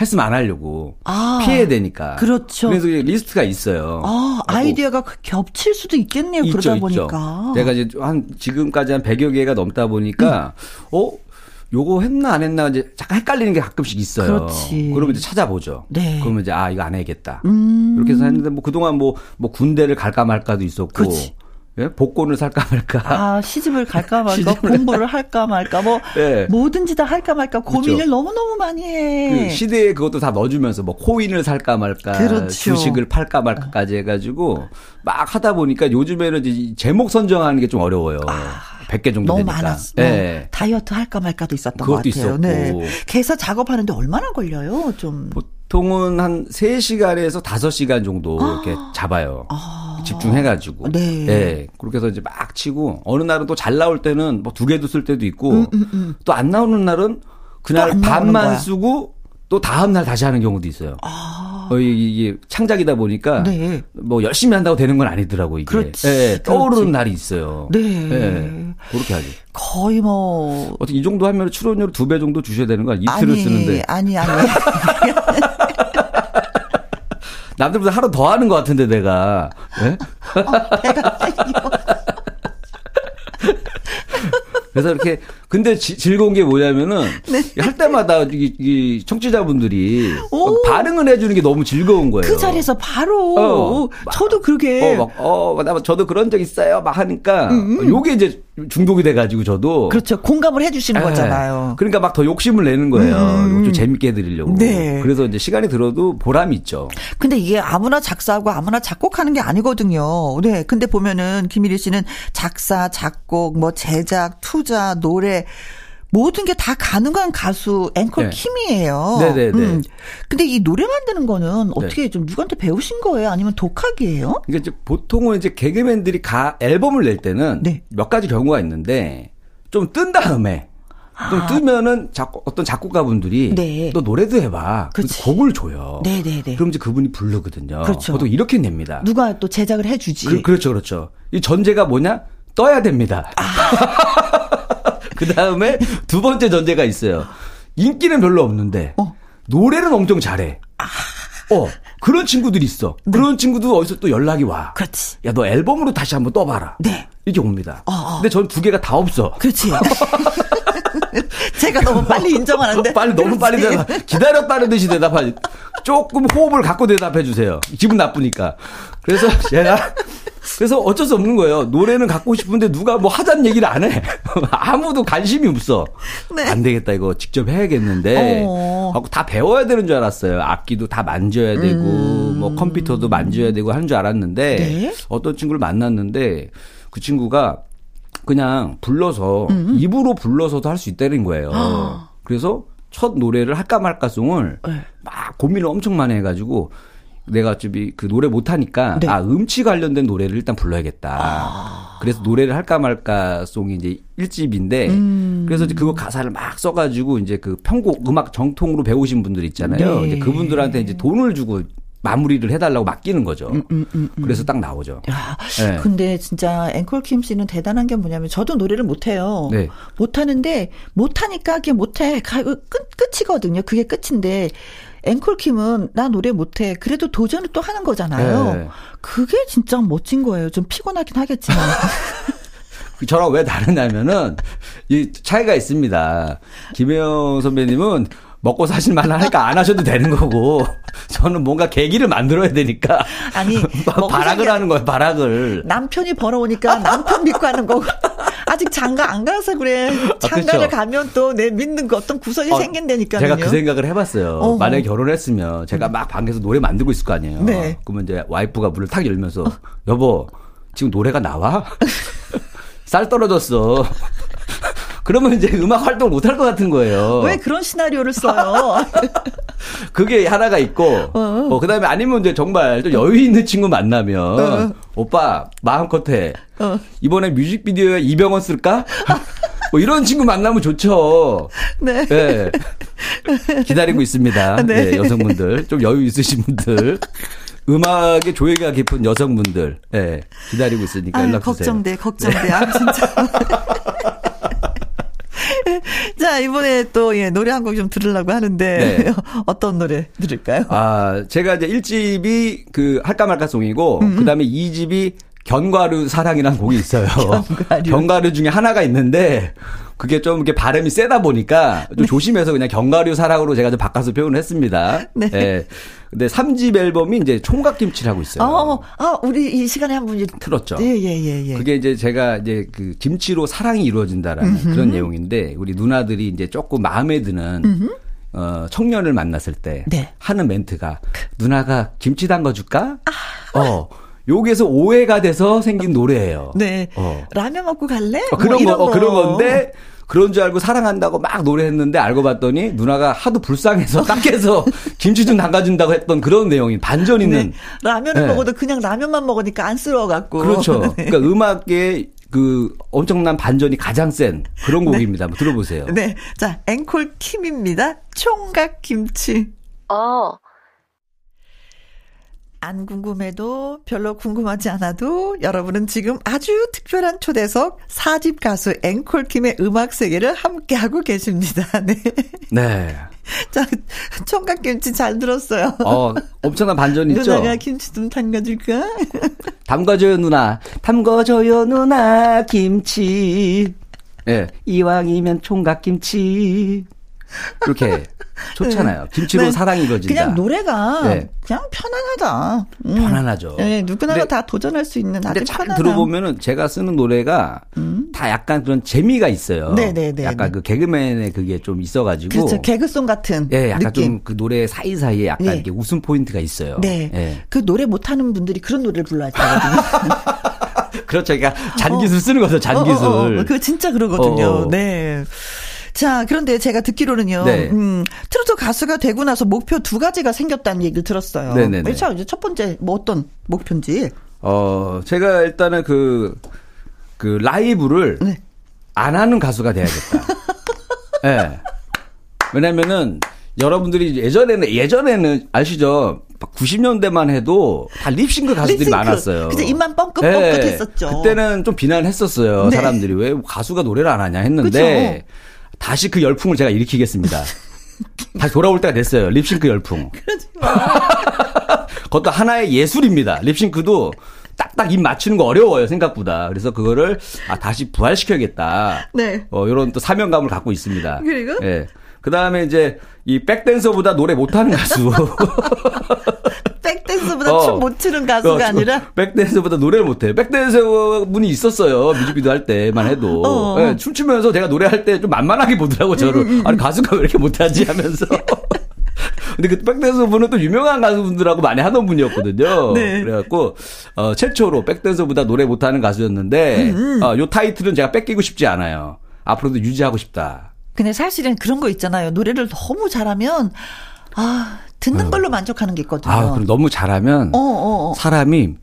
했으면 안 하려고 아. 피해야 되니까. 그렇죠. 그래서 리스트가 있어요. 아, 아이디어가 겹칠 수도 있겠네요. 있죠, 그러다. 보니까. 내가 이제 한 지금까지 한 100여 개가 넘다 보니까 어 요거 했나 안 했나 이제 잠깐 헷갈리는 게 가끔씩 있어요. 그렇지. 그러면 이제 찾아보죠. 네. 그러면 이제 아 이거 안 해야겠다. 음. 이렇게 해서 했는데 뭐 그동안 뭐뭐 군대를 갈까 말까도 있었고. 예? 복권을 살까 말까. 아, 시집을 갈까 말까, 시집을 공부를 할까 말까, 뭐, 네. 뭐든지 다 할까 말까 고민을 그렇죠. 너무너무 많이 해. 그 시대에 그것도 다 넣어주면서 뭐 코인을 살까 말까, 그렇죠. 주식을 팔까 말까까지 해가지고 막 하다 보니까 요즘에는 제목 선정하는 게 좀 어려워요. 100개 정도 아, 너무 되니까. 많았어. 예. 다이어트 할까 말까도 있었던 것 같아요. 있었고. 네. 개사 작업하는데 얼마나 걸려요? 좀. 보통은 한 3시간에서 5시간 정도 이렇게 잡아요. 집중해가지고. 아. 네. 예. 그렇게 해서 이제 막 치고, 어느 날은 또 잘 나올 때는 뭐 두 개도 쓸 때도 있고, 음, 또안 나오는 날은 그날 또안 반만 거야. 쓰고, 또 다음날 다시 하는 경우도 있어요. 어, 이게, 창작이다 보니까, 아. 네. 뭐 열심히 한다고 되는 건 아니더라고, 이게. 그렇지. 예, 떠오르는. 날이 있어요. 네. 예. 그렇게 하죠. 거의 뭐. 어떻게 이 정도 하면 출연료를 두배 정도 주셔야 되는 거야? 이틀을 아니, 쓰는데. 아니, 아니. 남들보다 하루 더 하는 것 같은데 내가. 예? 배가 땡겨. 그래서 이렇게 근데 지- 즐거운 게 뭐냐면은 네. 할 때마다 이, 이 청취자분들이 오. 반응을 해주는 게 너무 즐거운 거예요. 그 자리에서 바로. 어, 저도 그러게. 어, 막, 어, 나 저도 그런 적 있어요. 막 하니까 요게 이제 중독이 돼가지고 저도. 음, 그렇죠. 공감을 해주시는 예. 거잖아요. 그러니까 막 더 욕심을 내는 거예요. 음. 좀 재밌게 해드리려고. 네. 그래서 이제 시간이 들어도 보람이 있죠. 근데 이게 아무나 작사하고 아무나 작곡하는 게 아니거든요. 네. 근데 보면은 김일희 씨는 작사, 작곡, 뭐 제작, 투자, 노래 모든 게 다 가능한 가수 앵콜 네. 킴이에요. 네네네. 근데 이 노래 만드는 거는 어떻게 좀 누구한테 배우신 거예요? 아니면 독학이에요? 그러니까 이제 보통은 이제 개그맨들이 가 앨범을 낼 때는 네. 몇 가지 경우가 있는데 좀 뜬 다음에 좀 뜨면은 작곡, 어떤 작곡가분들이 아. 네. 너 노래도 해봐. 그치. 곡을 줘요. 네네네. 그럼 이제 그분이 부르거든요. 그렇죠. 보통 이렇게 냅니다. 누가 또 제작을 해주지. 그, 그렇죠, 그렇죠. 이 전제가 뭐냐? 떠야 됩니다. 아. 그 다음에 두 번째 전제가 있어요. 인기는 별로 없는데 어. 노래는 엄청 잘해. 어 그런 친구들이 있어. 그런 친구도 어디서 또 연락이 와. 네. 그렇지. 야 너 앨범으로 다시 한번 떠봐라. 네. 이게 옵니다. 어, 어. 근데 전 두 개가 다 없어. 그렇지. 제가 너무 빨리 인정하는데. 빨리 너무 빨리. 대답. 기다렸다는 듯이 대답하지. 조금 호흡을 갖고 대답해 주세요. 기분 나쁘니까. 그래서 제가 그래서 어쩔 수 없는 거예요. 노래는 갖고 싶은데 누가 뭐 하자는 얘기를 안 해. 아무도 관심이 없어. 네. 안 되겠다 이거 직접 해야겠는데. 어. 하고 다 배워야 되는 줄 알았어요. 악기도 다 만져야 되고 뭐 컴퓨터도 만져야 되고 하는 줄 알았는데 음. 네. 어떤 친구를 만났는데 그 친구가 그냥 불러서 입으로 불러서도 할 수 있다는 거예요. 그래서 첫 노래를 할까 말까 송을 네. 막 고민을 엄청 많이 해가지고 내가 어차피 그 노래 못하니까 네. 아 음치 관련된 노래를 일단 불러야겠다. 그래서 노래를 할까 말까 송이 이제 1집인데 음. 그래서 이제 그거 가사를 막 써가지고 이제 그 편곡 음악 정통으로 배우신 분들 있잖아요. 네. 이제 그분들한테 이제 돈을 주고 마무리를 해달라고 맡기는 거죠. 음, 그래서 딱 나오죠. 야, 네. 근데 진짜 앵콜 킴 씨는 대단한 게 뭐냐면 저도 노래를 못 해요. 네. 못 하는데 못 하니까 그게 못 해. 가- 끝 끝이거든요. 그게 끝인데 앵콜 킴은 나 노래 못 해. 그래도 도전을 또 하는 거잖아요. 네. 그게 진짜 멋진 거예요. 좀 피곤하긴 하겠지만. 그 저랑 왜 다르냐면은 이 차이가 있습니다. 김혜영 선배님은 먹고 사실 만 하니까 안 하셔도 되는 거고 저는 뭔가 계기를 만들어야 되니까 아니, 발악을 하는 거예요. 발악을. 남편이 벌어오니까 남편 믿고 하는 거고. 아직 장가 안 가서 그래. 장가를 아. 가면 또 내 믿는 그 어떤 구석이 어, 생긴다니까요. 제가 그 생각을 해봤어요. 어허. 만약에 결혼했으면 제가 막 방에서 노래 만들고 있을 거 아니에요. 네. 그러면 이제 와이프가 문을 탁 열면서 여보 지금 노래가 나와? 쌀 떨어졌어. 그러면 이제 음악 활동을 못할 것 같은 거예요. 왜 그런 시나리오를 써요? 그게 하나가 있고, 어, 그 다음에 아니면 이제 정말 좀 여유 있는 친구 만나면, 오빠, 마음껏 해. 어. 이번에 뮤직비디오에 이병헌 쓸까? 뭐 이런 친구 만나면 좋죠. 네. 네. 기다리고 있습니다. 네. 네, 여성분들. 좀 여유 있으신 분들. 음악에 조예가 깊은 여성분들. 예, 기다리고 있으니까 아유, 연락 주세요. 걱정돼, 걱정돼. 아, 진짜. 자, 이번에 또, 예, 노래 한 곡 좀 들으려고 하는데, 네. 어떤 노래 들을까요? 아, 제가 이제 1집이 그 할까 말까 송이고, 그 다음에 2집이 견과류 사랑이라는 곡이 있어요. 견과류. 견과류 중에 하나가 있는데, 그게 좀 이렇게 발음이 세다 보니까 좀 조심해서 그냥 견과류 사랑으로 제가 좀 바꿔서 표현을 했습니다. 네. 예. 근데 3집 앨범이 이제 총각김치라고 있어요. 어, 아, 우리 이 시간에 한번 이제 틀었죠. 예, 예, 예, 예. 그게 이제 제가 이제 그 김치로 사랑이 이루어진다라는 그런 내용인데 우리 누나들이 이제 조금 마음에 드는 어 청년을 만났을 때 네. 하는 멘트가 누나가 김치 담가 줄까? 아. 어. 여기에서 오해가 돼서 생긴 노래예요. 네. 어. 라면 먹고 갈래? 어, 뭐 그런 거, 이런 어, 그런 건데 그런 줄 알고 사랑한다고 막 노래했는데 알고 봤더니 누나가 하도 불쌍해서 딱해서 김치 좀 담가준다고 했던 그런 내용이 반전 있는 네. 라면을 네. 먹어도 그냥 라면만 먹으니까 안쓰러워갖고. 그렇죠. 네. 그러니까 음악의 그 엄청난 반전이 가장 센 그런 곡입니다. 한번 들어보세요. 네. 자, 앵콜 킴입니다. 총각 김치. 어, 안 궁금해도 별로 궁금하지 않아도 여러분은 지금 아주 특별한 초대석 사집 가수 앵콜킴의 음악 세계를 함께하고 계십니다. 네. 네. 자, 총각 김치 잘 들었어요. 어, 엄청난 반전이 있죠? 누나가 김치 좀 담가줄까? 담가줘요, 누나. 담가줘요, 누나, 김치. 예, 이왕이면 총각 김치. 이렇게 좋잖아요. 김치로 네. 사랑이 이루어진다. 그냥 노래가 네. 그냥 편안하다. 음. 편안하죠. 네, 누구나가 근데- 다 도전할 수 있는 아주 편안한. 음. 들어보면은 제가 쓰는 노래가 다 약간 그런 재미가 있어요. 네네네. 약간 그 개그맨의 그게 좀 있어가지고. 그렇죠. 개그송 같은 예, 약간. 좀 그 노래 사이 사이에 약간 네. 이렇게 웃음 포인트가 있어요. 네. 예. 그 노래 못하는 분들이 그런 노래를 불러야 되거든요. 그렇죠. 그러니까 잔기술 쓰는 거죠, 잔기술. 어, 어, 어. 그거 진짜 그러거든요. 어, 어. 네. 자, 그런데 제가 듣기로는요, 네. 음, 트로트 가수가 되고 나서 목표 두 가지가 생겼다는 얘기를 들었어요. 네네네. 자, 이제 첫 번째, 뭐 어떤 목표인지. 어, 제가 일단은 그, 그 라이브를 네. 안 하는 가수가 돼야겠다. 예. 왜냐면은 여러분들이 예전에는, 예전에는 아시죠? 90년대만 해도 다 립싱크 가수들이 립싱크. 많았어요. 그죠, 입만 뻥긋뻥긋했었죠. 예. 그때는 좀 비난했었어요. 네. 사람들이 왜 가수가 노래를 안 하냐 했는데 다시 그 열풍을 제가 일으키겠습니다. 다시 돌아올 때가 됐어요. 립싱크 열풍. 그것도 하나의 예술입니다. 립싱크도 딱딱 입 맞추는 거 어려워요, 생각보다. 그래서 그거를 아, 다시 부활시켜야겠다. 네. 어, 이런 또 사명감을 갖고 있습니다. 그리고? 예. 그 다음에 이제 이 백댄서보다 노래 못하는 가수. 백댄스보다 어. 춤못 추는 가수가 어, 저- 아니라. 백댄서보다 노래를 못해요. 백댄서 분이 있었어요. 뮤직비디오 할 때만 해도. 어. 예, 춤추면서 제가 노래할 때 좀 만만하게 보더라고, 저를. 음, 아니, 가수가 왜 이렇게 못하지 하면서. 근데 그 백댄서 분은 또 유명한 가수분들하고 많이 하던 분이었거든요. 네. 그래갖고, 어, 최초로 백댄서보다 노래 못하는 가수였는데, 음, 어, 요 타이틀은 제가 뺏기고 싶지 않아요. 앞으로도 유지하고 싶다. 근데 사실은 그런 거 있잖아요. 노래를 너무 잘하면, 아, 듣는 어. 걸로 만족하는 게 있거든요. 아, 그럼 너무 잘하면 어, 어, 어. 사람이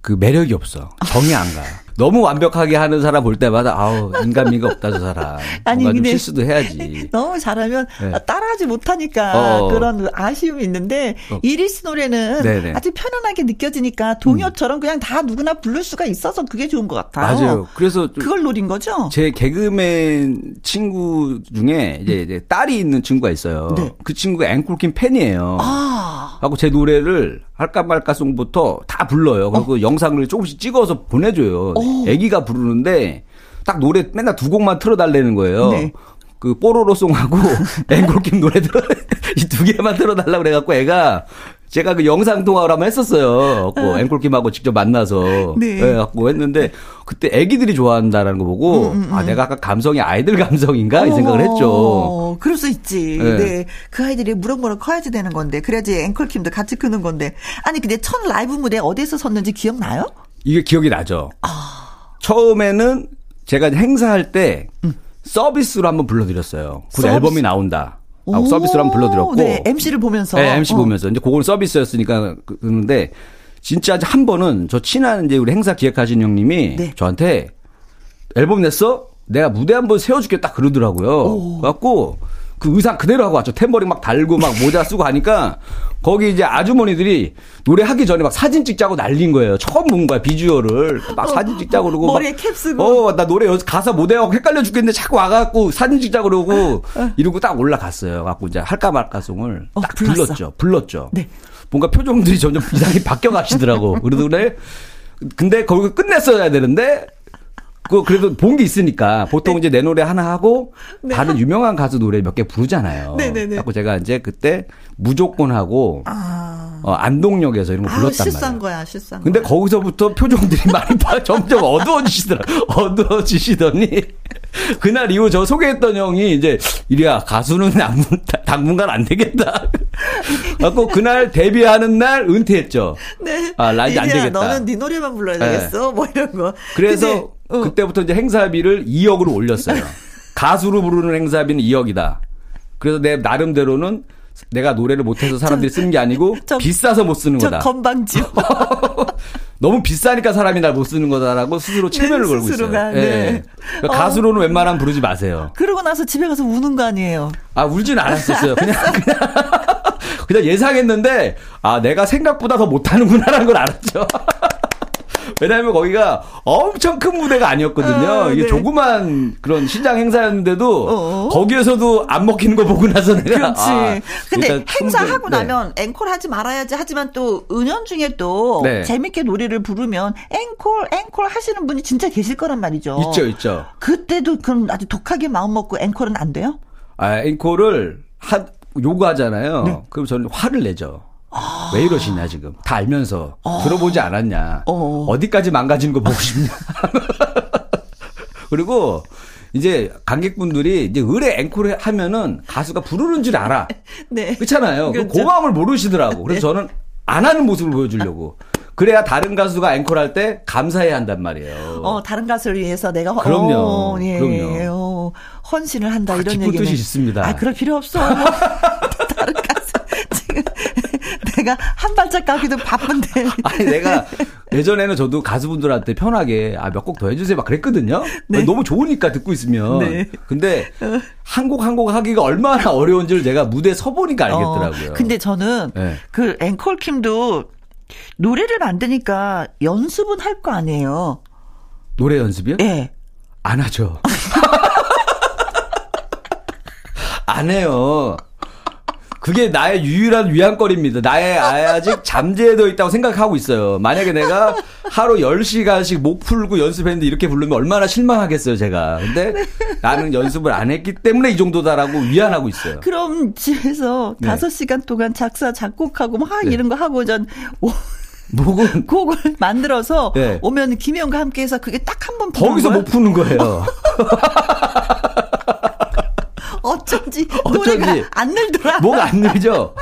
그 매력이 없어. 정이 안 가. 너무 완벽하게 하는 사람 볼 때마다 아우 인간미가 없다 저 사람. 아니, 근데 실수도 해야지. 너무 잘하면 네. 따라하지 못하니까 어. 그런 아쉬움이 있는데 어. 이리스 노래는 네네. 음. 아주 편안하게 느껴지니까 동요처럼 그냥 다 누구나 부를 수가 있어서 그게 좋은 것 같아요. 맞아요. 그래서 좀 그걸 노린 거죠? 제 개그맨 친구 중에 이제, 이제 딸이 있는 친구가 있어요. 네. 그 친구가 앵콜킴 팬이에요. 아, 하고 제 노래를 할까 말까 송부터 다 불러요. 그리고 영상을 조금씩 찍어서 보내줘요. 애기가 부르는데 딱 노래 맨날 두 곡만 틀어달라는 거예요. 네. 그 뽀로로 송하고 앵콜킴 노래 들어 이 두 개만 틀어달라 고 그래갖고 애가 제가 그 영상 통화를 한번 했었어요. 그 앵콜킴하고 직접 만나서 네. 예, 갖고 했는데 그때 애기들이 좋아한다라는 거 보고 아 내가 아까 감성이 아이들 감성인가 이 생각을 했죠. 어, 그럴 수 있지. 네. 네. 그 아이들이 무럭무럭 커야지 되는 건데, 그래야지 앵콜킴도 같이 크는 건데. 아니, 근데 첫 라이브 무대 어디서 섰는지 기억나요? 이게 기억이 나죠. 아. 처음에는 제가 행사할 때 서비스로 한번 불러드렸어요. 그 음. 서비스? 앨범이 나온다. 하고 오, 서비스로 한번 불러드렸고. 네, MC를 보면서. 네, MC 어. 보면서. 이제 그거는 서비스였으니까 그- 그러는데 진짜 한 번은 저 친한 이제 우리 행사 기획하신 형님이 네. 저한테 앨범 냈어? 내가 무대 한 번 세워줄게 딱 그러더라고요. 그래갖고 그 의상 그대로 하고 왔죠. 탬버린 막 달고 막 모자 쓰고 하니까 거기 이제 아주머니들이 노래하기 전에 막 사진 찍자고 난린 거예요. 처음 본 거야 비주얼을 막 사진 찍자고 그러고 머리에 막, 캡 쓰고. 어, 나 노래 여- 가사 못해갖고 헷갈려 죽겠는데 자꾸 와갖고 사진 찍자고 그러고 이러고 딱 올라갔어요. 갖고 이제 할까 말까 송을 어, 딱 불렀어. 불렀죠. 불렀죠. 네. 뭔가 표정들이 점점 이상하게 바뀌어 가시더라고. 그러더 그래. 근데 거기 끝냈어야 되는데 그 그래도 본 게 있으니까 보통 이제 내 노래 하나 하고 다른 유명한 가수 노래 몇 개 부르잖아요. 네. 네네네. 갖고 제가 이제 그때 무조건 하고 아. 어, 안동역에서 이런 거 아, 불렀단 실수한 말이에요. 거야, 실수한 근데 거야. 거기서부터 표정들이 많이 봐- 점점 어두워지시더라. 어두워지시더니 그날 이후 저 소개했던 형이 이제 이리야 가수는 당분, 당분간 안 되겠다. 갖고 그날 데뷔하는 날 은퇴했죠. 네. 아, 라이즈 안 되겠다. 너는 네 노래만 불러야 되겠어? 뭐 이런 거. 그래서 어, 그때부터 이제 행사비를 2억으로 올렸어요. 가수로 부르는 행사비는 2억이다. 그래서 내 나름대로는 내가 노래를 못해서 사람들이 쓰는 게 아니고 저- 비싸서 못 쓰는 저 거다. 건방지요. 너무 비싸니까 사람이 날 못 쓰는 거다라고 스스로 최면을 네, 걸고 스스로가, 있어요. 네. 그러니까 가수로는 웬만하면 부르지 마세요. 그러고 나서 집에 가서 우는 거 아니에요? 아 울지는 않았었어요. 그냥 그냥 그냥 예상했는데 아 내가 생각보다 더 못하는구나라는 걸 알았죠. 왜냐하면 거기가 엄청 큰 무대가 아니었거든요. 아, 이게 네. 조그만 그런 시장 행사였는데도 어어. 거기에서도 안 먹히는 거 보고 나서 내가 그렇지. 아, 근데 행사하고 네. 나면 앵콜 하지 말아야지 하지만 또 은연 중에 또 네. 재밌게 노래를 부르면 앵콜 앵콜 하시는 분이 진짜 계실 거란 말이죠. 있죠 있죠. 그때도 그럼 아주 독하게 마음 먹고 앵콜은 안 돼요? 아, 앵콜을 하, 요구하잖아요. 네. 그럼 저는 화를 내죠. 왜 이러시냐, 지금. 다 알면서. 들어보지 않았냐. 어. 어. 디까지 망가지는 거 보고 싶냐. 그리고 이제 관객분들이 이제 의뢰 앵콜을 하면은 가수가 부르는 줄 알아. 네. 그렇잖아요. 그 그렇죠. 고마움을 모르시더라고. 그래서 저는 안 하는 모습을 보여주려고. 그래야 다른 가수가 앵콜 할 때 감사해야 한단 말이에요. 어, 다른 가수를 위해서 내가 허- 그럼요. 어, 예, 그럼요. 어, 헌신을 한다 아, 이런 얘기는 뜻이 있습니다. 아, 그럴 필요 없어. 다른 가수 지금 내가 한 발짝 가기도 바쁜데. 아니 내가 예전에는 저도 가수분들한테 편하게 아 몇 곡 더 해주세요 막 그랬거든요. 네. 너무 좋으니까 듣고 있으면. 네. 근데 한 곡 한 곡 하기가 얼마나 어려운지를 내가 무대에 서 보니까 알겠더라고요. 어, 근데 저는 네. 그 앵콜 킴도 노래를 만드니까 연습은 할 거 아니에요. 노래 연습이요? 예. 안 하죠. 안 해요. 그게 나의 유일한 위안거리입니다. 나의 아직 잠재되어 있다고 생각하고 있어요. 만약에 내가 하루 10시간씩 목 풀고 연습했는데 이렇게 부르면 얼마나 실망하겠어요, 제가. 근데 나는 연습을 안 했기 때문에 이 정도다라고 위안하고 있어요. 그럼 집에서 네. 다섯 시간 동안 작사 작곡하고 막 네. 이런 거 하고 전 오- 목은 곡을 만들어서 네. 오면 김혜영과 함께해서 그게 딱 한번 거기서 못 푸는 거예요. 어쩐지, 어쩐지. 노래가 안 늘더라. 뭐가 안 늘죠?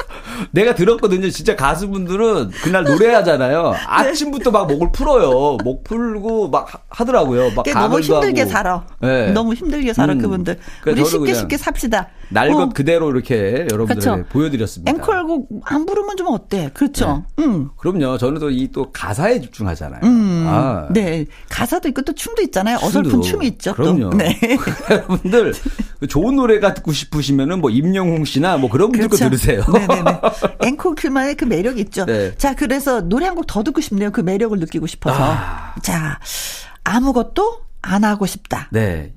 내가 들었거든요. 진짜 가수분들은 그날 노래하잖아요. 아침부터 막 목을 풀어요. 목 풀고 막 하- 하더라고요. 막 너무 힘들게 하고. 살아. 네. 너무 힘들게 살아 음. 그분들. 우리 쉽게 쉽게 삽시다. 날것 어. 그대로 이렇게 여러분들에게 그쵸. 보여드렸습니다. 앵콜곡 안 부르면 좀 어때? 그렇죠. 음. 그럼요. 저는 또 이 또 가사에 집중하잖아요. 음. 아. 네. 가사도 있고 또 춤도 있잖아요. 어설픈 춤도. 춤이 있죠. 그럼요. 또. 네. 여러분들 그 좋은 노래가 듣고 싶으시면은 뭐 임영웅 씨나 뭐 그런 분들 거 들으세요. 그렇죠. 네네네. 앵콜킬만의 그 매력이 있죠. 네. 자, 그래서 노래 한 곡 더 듣고 싶네요. 그 매력을 느끼고 싶어서. 아. 자, 아무것도 안 하고 싶다. 네.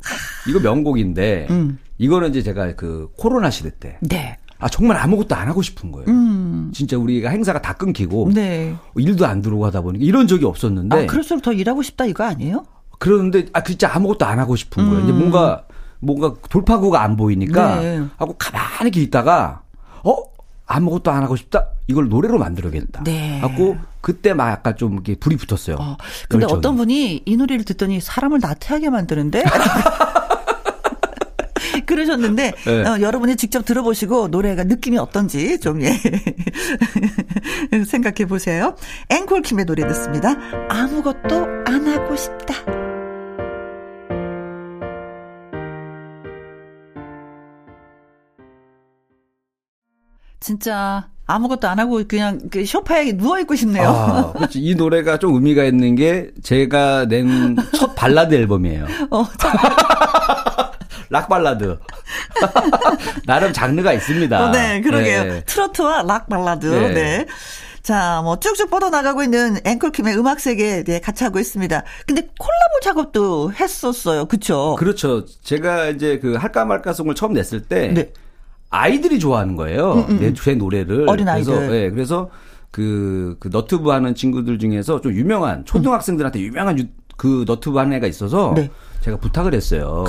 이거 명곡인데 음. 이거는 이제 제가 그 코로나 시대 때 네. 아, 정말 아무것도 안 하고 싶은 거예요. 진짜 우리가 행사가 다 끊기고 음. 네. 일도 안 들어오고 하다 보니까 이런 적이 없었는데 아, 그럴수록 더 일하고 싶다 이거 아니에요? 그러는데 아 진짜 아무것도 안 하고 싶은 거예요. 이제 뭔가 뭔가 돌파구가 안 보이니까 음. 네. 하고 가만히 이렇게 있다가 어 아무것도 안 하고 싶다. 이걸 노래로 만들어야겠다. 네. 하고 그때 막 약간 좀 이렇게 불이 붙었어요. 어, 근데 열정이. 어떤 분이 이 노래를 듣더니 사람을 나태하게 만드는데? 그러셨는데 네. 어, 여러분이 직접 들어보시고 노래가 느낌이 어떤지 좀 예. 생각해 보세요. 앵콜킴의 노래 듣습니다. 아무것도 안 하고 싶다. 진짜 아무것도 안 하고 그냥 그 소파에 누워 있고 싶네요. 아, 그렇지. 이 노래가 좀 의미가 있는 게 제가 낸 첫 발라드 앨범이에요. 어, 락 발라드. 나름 장르가 있습니다. 어, 네, 그러게요. 네. 트로트와 락 발라드. 네. 네. 자, 뭐 쭉쭉 뻗어 나가고 있는 앵콜킴의 음악 세계 네, 같이 하고 있습니다. 근데 콜라보 작업도 했었어요. 그쵸? 그렇죠. 제가 이제 그 할까 말까 송을 처음 냈을 때 네. 아이들이 좋아하는 거예요. 내, 제 노래를. 어린 그래서 아이들. 예, 그래서 그, 그 너튜브 하는 친구들 중에서 좀 유명한 초등학생들한테 유명한 유, 그 너튜브 하는 애가 있어서 네. 제가 부탁을 했어요.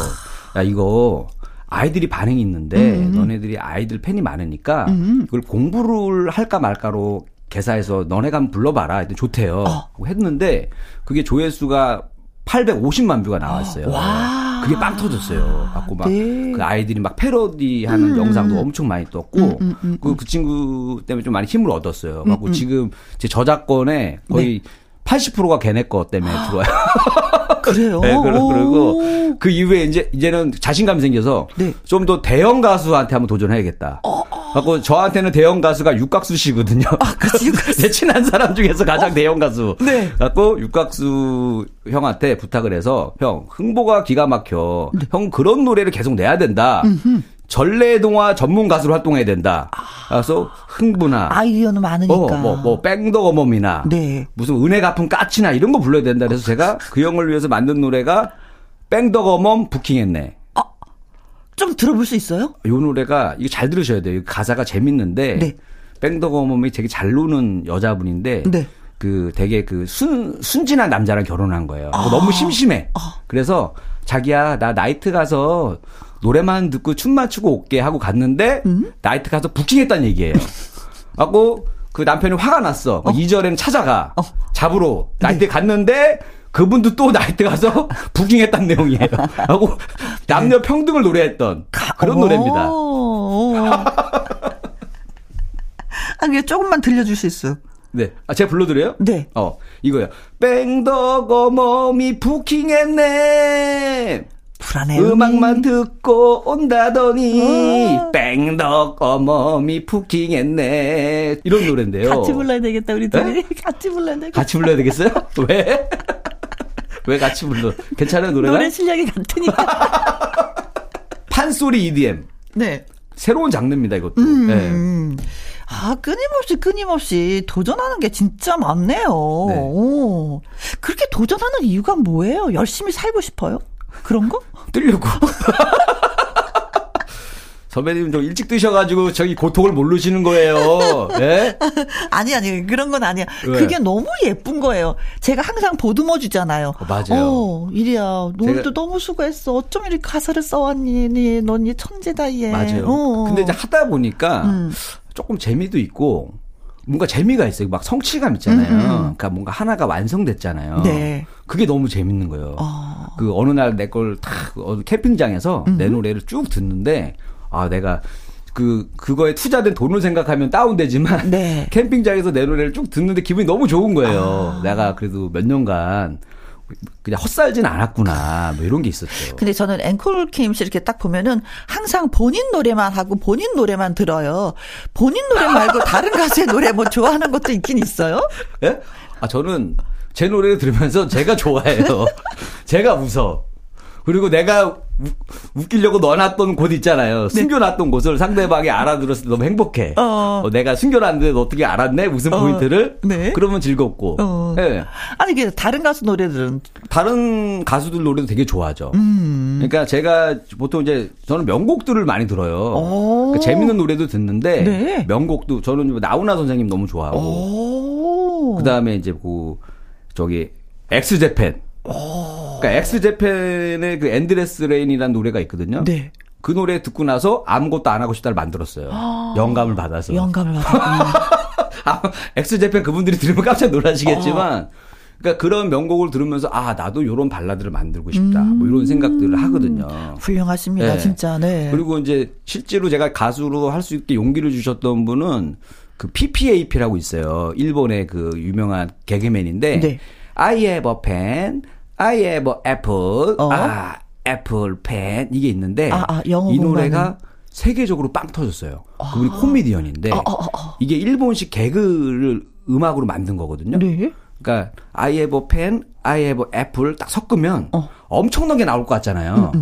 야 이거 아이들이 반응이 있는데 음, 너네들이 아이들 팬이 많으니까 이걸 공부를 할까 말까로 개사해서 너네가 한번 불러봐라. 좋대요. 어. 했는데 그게 조회수가 850만 뷰가 나왔어요. 와. 그게 빵 터졌어요. 갖고 막 네. 그 아이들이 막 패러디하는 영상도 엄청 많이 떴고 그, 그 친구 때문에 좀 많이 힘을 얻었어요. 갖고 지금 제 저작권에 거의 80%가 걔네 거 때문에 들어와요. 그래요? 네, 오. 그리고 그 이후에 이제 이제는 자신감이 생겨서 네. 좀더 대형 가수한테 한번 도전해야겠다. 갖고 저한테는 대형 가수가 육각수 씨거든요. 아, 그치, 육각수. 내 친한 사람 중에서 가장 대형 가수. 네. 갖고 육각수 형한테 부탁을 해서 형 흥보가 기가 막혀. 네. 형 그런 노래를 계속 내야 된다. 전래동화 전문 가수로 활동해야 된다. 그래서 흥부나 아이디어는 많으니까. 어, 뭐, 뭐, 뺑덕어멈이나, 네. 무슨 은혜 갚은 까치나 이런 거 불러야 된다. 그래서 제가 그 형을 위해서 만든 노래가 뺑덕어멈 부킹했네. 좀 들어볼 수 있어요? 이 노래가 이거 잘 들으셔야 돼요. 이 가사가 재밌는데 네. 뺑덕어멈이 되게 잘 노는 여자분인데 네. 그 되게 그 순 순진한 남자랑 결혼한 거예요. 아. 너무 심심해. 그래서 자기야 나 나이트 가서 노래만 듣고 춤만 추고 올게 하고 갔는데 음? 나이트 가서 부킹했다는 얘기예요. 하고 그 남편이 화가 났어. 이 2절에는 찾아가. 어. 잡으러 나이트 에 네. 갔는데 그분도 또 나이트 가서 부킹했다는 내용이에요. 하고 남녀 평등을 노래했던 그런 오. 노래입니다. 오. 아, 그게 조금만 들려줄 수 있어요. 네. 아, 제가 불러드려요? 네. 어, 이거요. 뺑덕어멈이 부킹했네. 불안해. 음악만 듣고 온다더니 어. 뺑덕어멈이 부킹했네. 이런 노래인데요. 같이 불러야 되겠다, 우리 둘이. 같이 불러야 되겠다. 같이 불러야 되겠어요? 왜? 왜 같이 불러? 괜찮아요, 노래가? 노래 실력이 같으니까. 판소리 EDM. 네. 새로운 장르입니다, 이것도. 네. 음. 아, 끊임없이 끊임없이 도전하는 게 진짜 많네요. 네. 오. 그렇게 도전하는 이유가 뭐예요? 열심히 살고 싶어요? 그런 거? 뜨려고. 선배님 좀 일찍 뜨셔가지고 저기 고통을 모르시는 거예요. 예? 아니, 아니, 그런 건 아니야. 왜? 그게 너무 예쁜 거예요. 제가 항상 보듬어 주잖아요. 어, 맞아요. 어, 이리야, 오늘도 제가- 너무 수고했어. 어쩜 이렇게 가사를 써왔니? 니, 넌니 천재다, 얘. 맞아요. 어. 근데 이제 하다 보니까 음. 조금 재미도 있고 뭔가 재미가 있어요. 막 성취감 있잖아요. 그러니까 뭔가 하나가 완성됐잖아요. 음, 네. 그게 너무 재밌는 거예요. 어. 그 어느 날 내걸탁 캠핑장에서 내 노래를 쭉 듣는데 아 내가 그 그거에 투자된 돈을 생각하면 다운되지만 네. 캠핑장에서 내 노래를 쭉 듣는데 기분이 너무 좋은 거예요. 아. 내가 그래도 몇 년간 그냥 헛살진 않았구나 뭐 이런 게 있었죠. 근데 저는 앵콜 킴씨 이렇게 딱 보면은 항상 본인 노래만 하고 본인 노래만 들어요. 본인 노래 말고 다른 가수의 노래 뭐 좋아하는 것도 있긴 있어요? 예? 아 저는 제 노래를 들으면서 제가 좋아해요. 제가 웃어. 그리고 내가 우- 웃기려고 넣어놨던 곳 있잖아요. 숨겨놨던 곳을 상대방이 알아들었을 때 너무 행복해. 네. 어. 어, 내가 숨겨놨는데 너 어떻게 알았네? 웃음 어. 포인트를? 네. 그러면 즐겁고. 어. 예. 아니 이게 다른 가수 노래들은 다른 가수들 노래도 되게 좋아하죠. 음. 그러니까 제가 보통 이제 저는 명곡들을 많이 들어요. 오. 그러니까 재밌는 노래도 듣는데 네. 명곡도 저는 나훈아 선생님 너무 좋아하고 오. 그다음에 이제 그 저기 X Japan. 그러니까 X Japan의 그 Endless Rain이라는 노래가 있거든요. 네. 그 노래 듣고 나서 아무것도 안 하고 싶다를 만들었어요. 영감을 받아서. 영감을 받았구나. 아, X Japan 그분들이 들으면 깜짝 놀라시겠지만, 그러니까 그런 명곡을 들으면서 아 나도 이런 발라드를 만들고 싶다, 뭐 이런 생각들을 하거든요. 훌륭하십니다, 네. 진짜. 네. 그리고 이제 실제로 제가 가수로 할 수 있게 용기를 주셨던 분은 그 PPAP라고 있어요. 일본의 그 유명한 개그맨인데, 네. I have a pen, I have a apple, 어? 아 apple pen 이게 있는데 아, 아, 영어 이. 노래가 세계적으로 빵 터졌어요. 그분이 코미디언인데 어, 어, 어, 어. 이게 일본식 개그를 음악으로 만든 거거든요. 네. 그러니까 I have a pen, I have a apple 딱 섞으면 어. 음, 엄청나게 나올 것 같잖아요.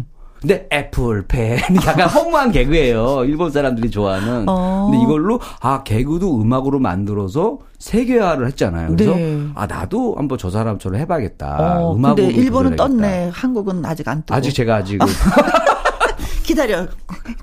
근데 apple pen 약간 허무한 개그예요. 일본 사람들이 좋아하는. 어. 근데 이걸로 아 개그도 음악으로 만들어서 세계화를 했잖아요. 그래서 네. 아 나도 한번 저 사람처럼 해봐야겠다. 어, 음악으로 근데 일본은. 떴네. 한국은 아직 안 뜨고. 아직 제가 아직 기다려.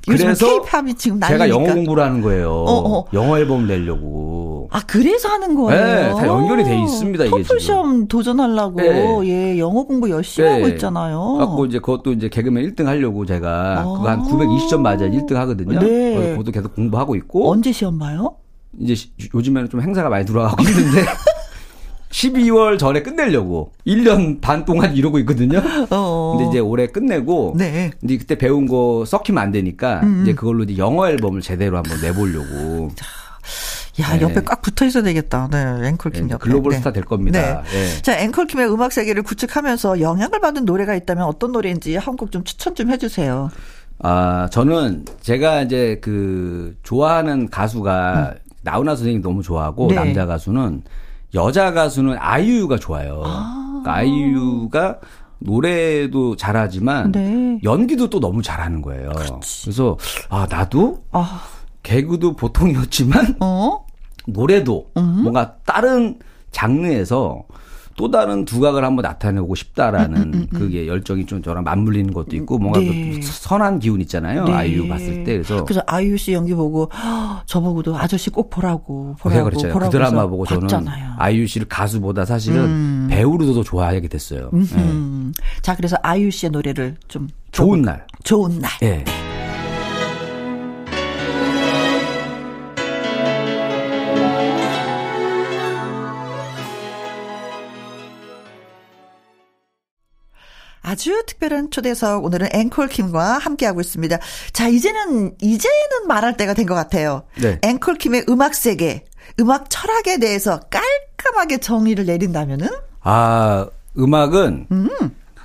그래서 케이팝이 지금 난리니까. 제가 영어 공부를 하는 거예요. 어, 어. 영어 앨범 내려고. 아, 그래서 하는 거예요? 네, 다 연결이 돼 있습니다, 이게 토플 시험 도전하려고, 네. 예, 영어 공부 열심히 하고 네. 있잖아요. 갖고 이제 그것도 이제 개그맨 1등 하려고 제가 어. 그거 한 920점 맞아야 1등 하거든요. 네. 그것도 계속 공부하고 있고 언제 시험 봐요? 이제 시- 요즘에는 좀 행사가 많이 들어가고 있는데 12월 전에 끝내려고 1년 반 동안 이러고 있거든요. 어. 근데 이제 올해 끝내고 네. 이제 그때 배운 거 썩히면 안 되니까 음, 이제 그걸로 이제 영어 앨범을 제대로 한번 내보려고 야, 네. 옆에 꽉 붙어 있어야 되겠다. 네, 앵콜킴 네, 옆에. 글로벌 네. 스타 될 겁니다. 네. 예. 자, 앵콜킴의 음악 세계를 구축하면서 영향을 받은 노래가 있다면 어떤 노래인지 한 곡 좀 추천 좀 해주세요. 아, 저는 제가 이제 그 좋아하는 가수가 나훈아 선생님 너무 좋아하고 음. 네. 남자 가수는 여자 가수는 아이유가 좋아요. 그러니까 아이유가 노래도 잘하지만 네. 연기도 또 너무 잘하는 거예요. 그래서 아 나도 아, 개그도 보통이었지만 어? 노래도 음. 뭔가 다른 장르에서 또 다른 두각을 한번 나타내고 싶다라는 그게 열정이 좀 저랑 맞물리는 것도 있고 뭔가 음, 네. 그 선한 기운 있잖아요. 네. 아이유 봤을 때 그래서 그래서 아이유 씨 연기 보고 "헉, 저보고도 아저씨 꼭 보라고 보라고 제가 그랬잖아요. 그 보라고 드라마 해서 보고 저는 봤잖아요. 아이유 씨를 가수보다 사실은 배우로도 더 좋아하게 됐어요. 예. 음. 자, 그래서 아이유 씨의 노래를 좀 좋은 날. 좋은 날. 예. 아주 특별한 초대석 오늘은 앵콜 킴과 함께하고 있습니다. 자, 이제는 이제는 말할 때가 된 것 같아요. 네. 앵콜 킴의 음악 세계, 음악 철학에 대해서 깔끔하게 정의를 내린다면은 아 음악은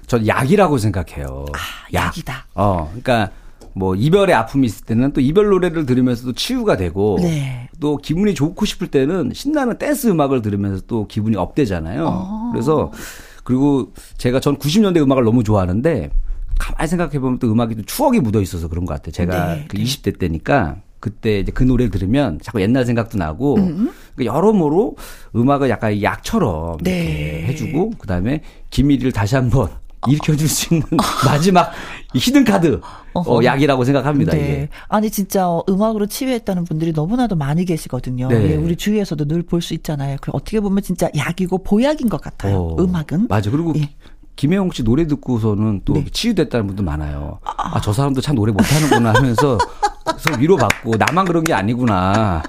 전 약이라고 생각해요. 아, 약이다. 어, 그러니까 뭐 이별의 아픔이 있을 때는 또 이별 노래를 들으면서도 치유가 되고 네. 또 기분이 좋고 싶을 때는 신나는 댄스 음악을 들으면서 또 기분이 업되잖아요. 어. 그래서 그리고 제가 전 90년대 음악을 너무 좋아하는데 가만히 생각해 보면 또 음악이 또 추억이 묻어 있어서 그런 것 같아요. 제가 네, 그 20대 때니까 그때 이제 그 노래를 들으면 자꾸 옛날 생각도 나고 그러니까 여러모로 음악을 약간 약처럼 네. 해주고 그다음에 김일이를 다시 한번 일으켜줄 수 있는 마지막 이 히든 카드 어. 약이라고 생각합니다. 네. 이게. 아니 진짜 어, 음악으로 치유했다는 분들이 너무나도 많이 계시거든요. 네. 예, 우리 주위에서도 늘 볼 수 있잖아요. 그 어떻게 보면 진짜 약이고 보약인 것 같아요. 어, 음악은. 맞아. 그리고 예. 김혜영 씨 노래 듣고서는 또 네. 치유됐다는 분도 많아요. 아, 저 사람도 참 노래 못하는구나 하면서 그래서 위로받고 나만 그런 게 아니구나.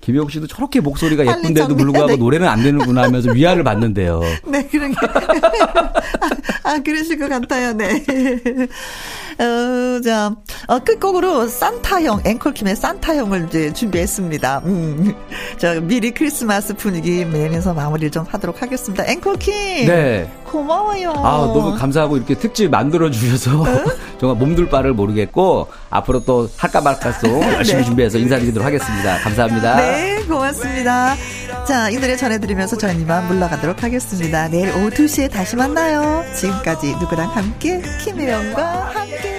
김혜영 씨도 저렇게 목소리가 예쁜데도 불구하고 돼. 노래는 안 되는구나 하면서 위안을 받는데요. 네, 그러게. 아, 아, 그러실 것 같아요, 네. 어, 자, 어, 끝곡으로 산타형, 앵콜킴의 산타형을 이제 준비했습니다. 음. 자, 미리 크리스마스 분위기 내면서 마무리를 좀 하도록 하겠습니다. 앵콜킴. 네. 고마워요. 아, 너무 감사하고 이렇게 특집 만들어 주셔서 정말 몸둘 바를 모르겠고 앞으로 또 할까 말까 송 열심히 네. 준비해서 인사드리도록 하겠습니다. 감사합니다. 네, 고맙습니다. 자, 이 노래 전해드리면서 저는 이만 물러가도록 하겠습니다. 내일 오후 2시에 다시 만나요. 지금까지 누구랑 함께, 김혜영과 함께.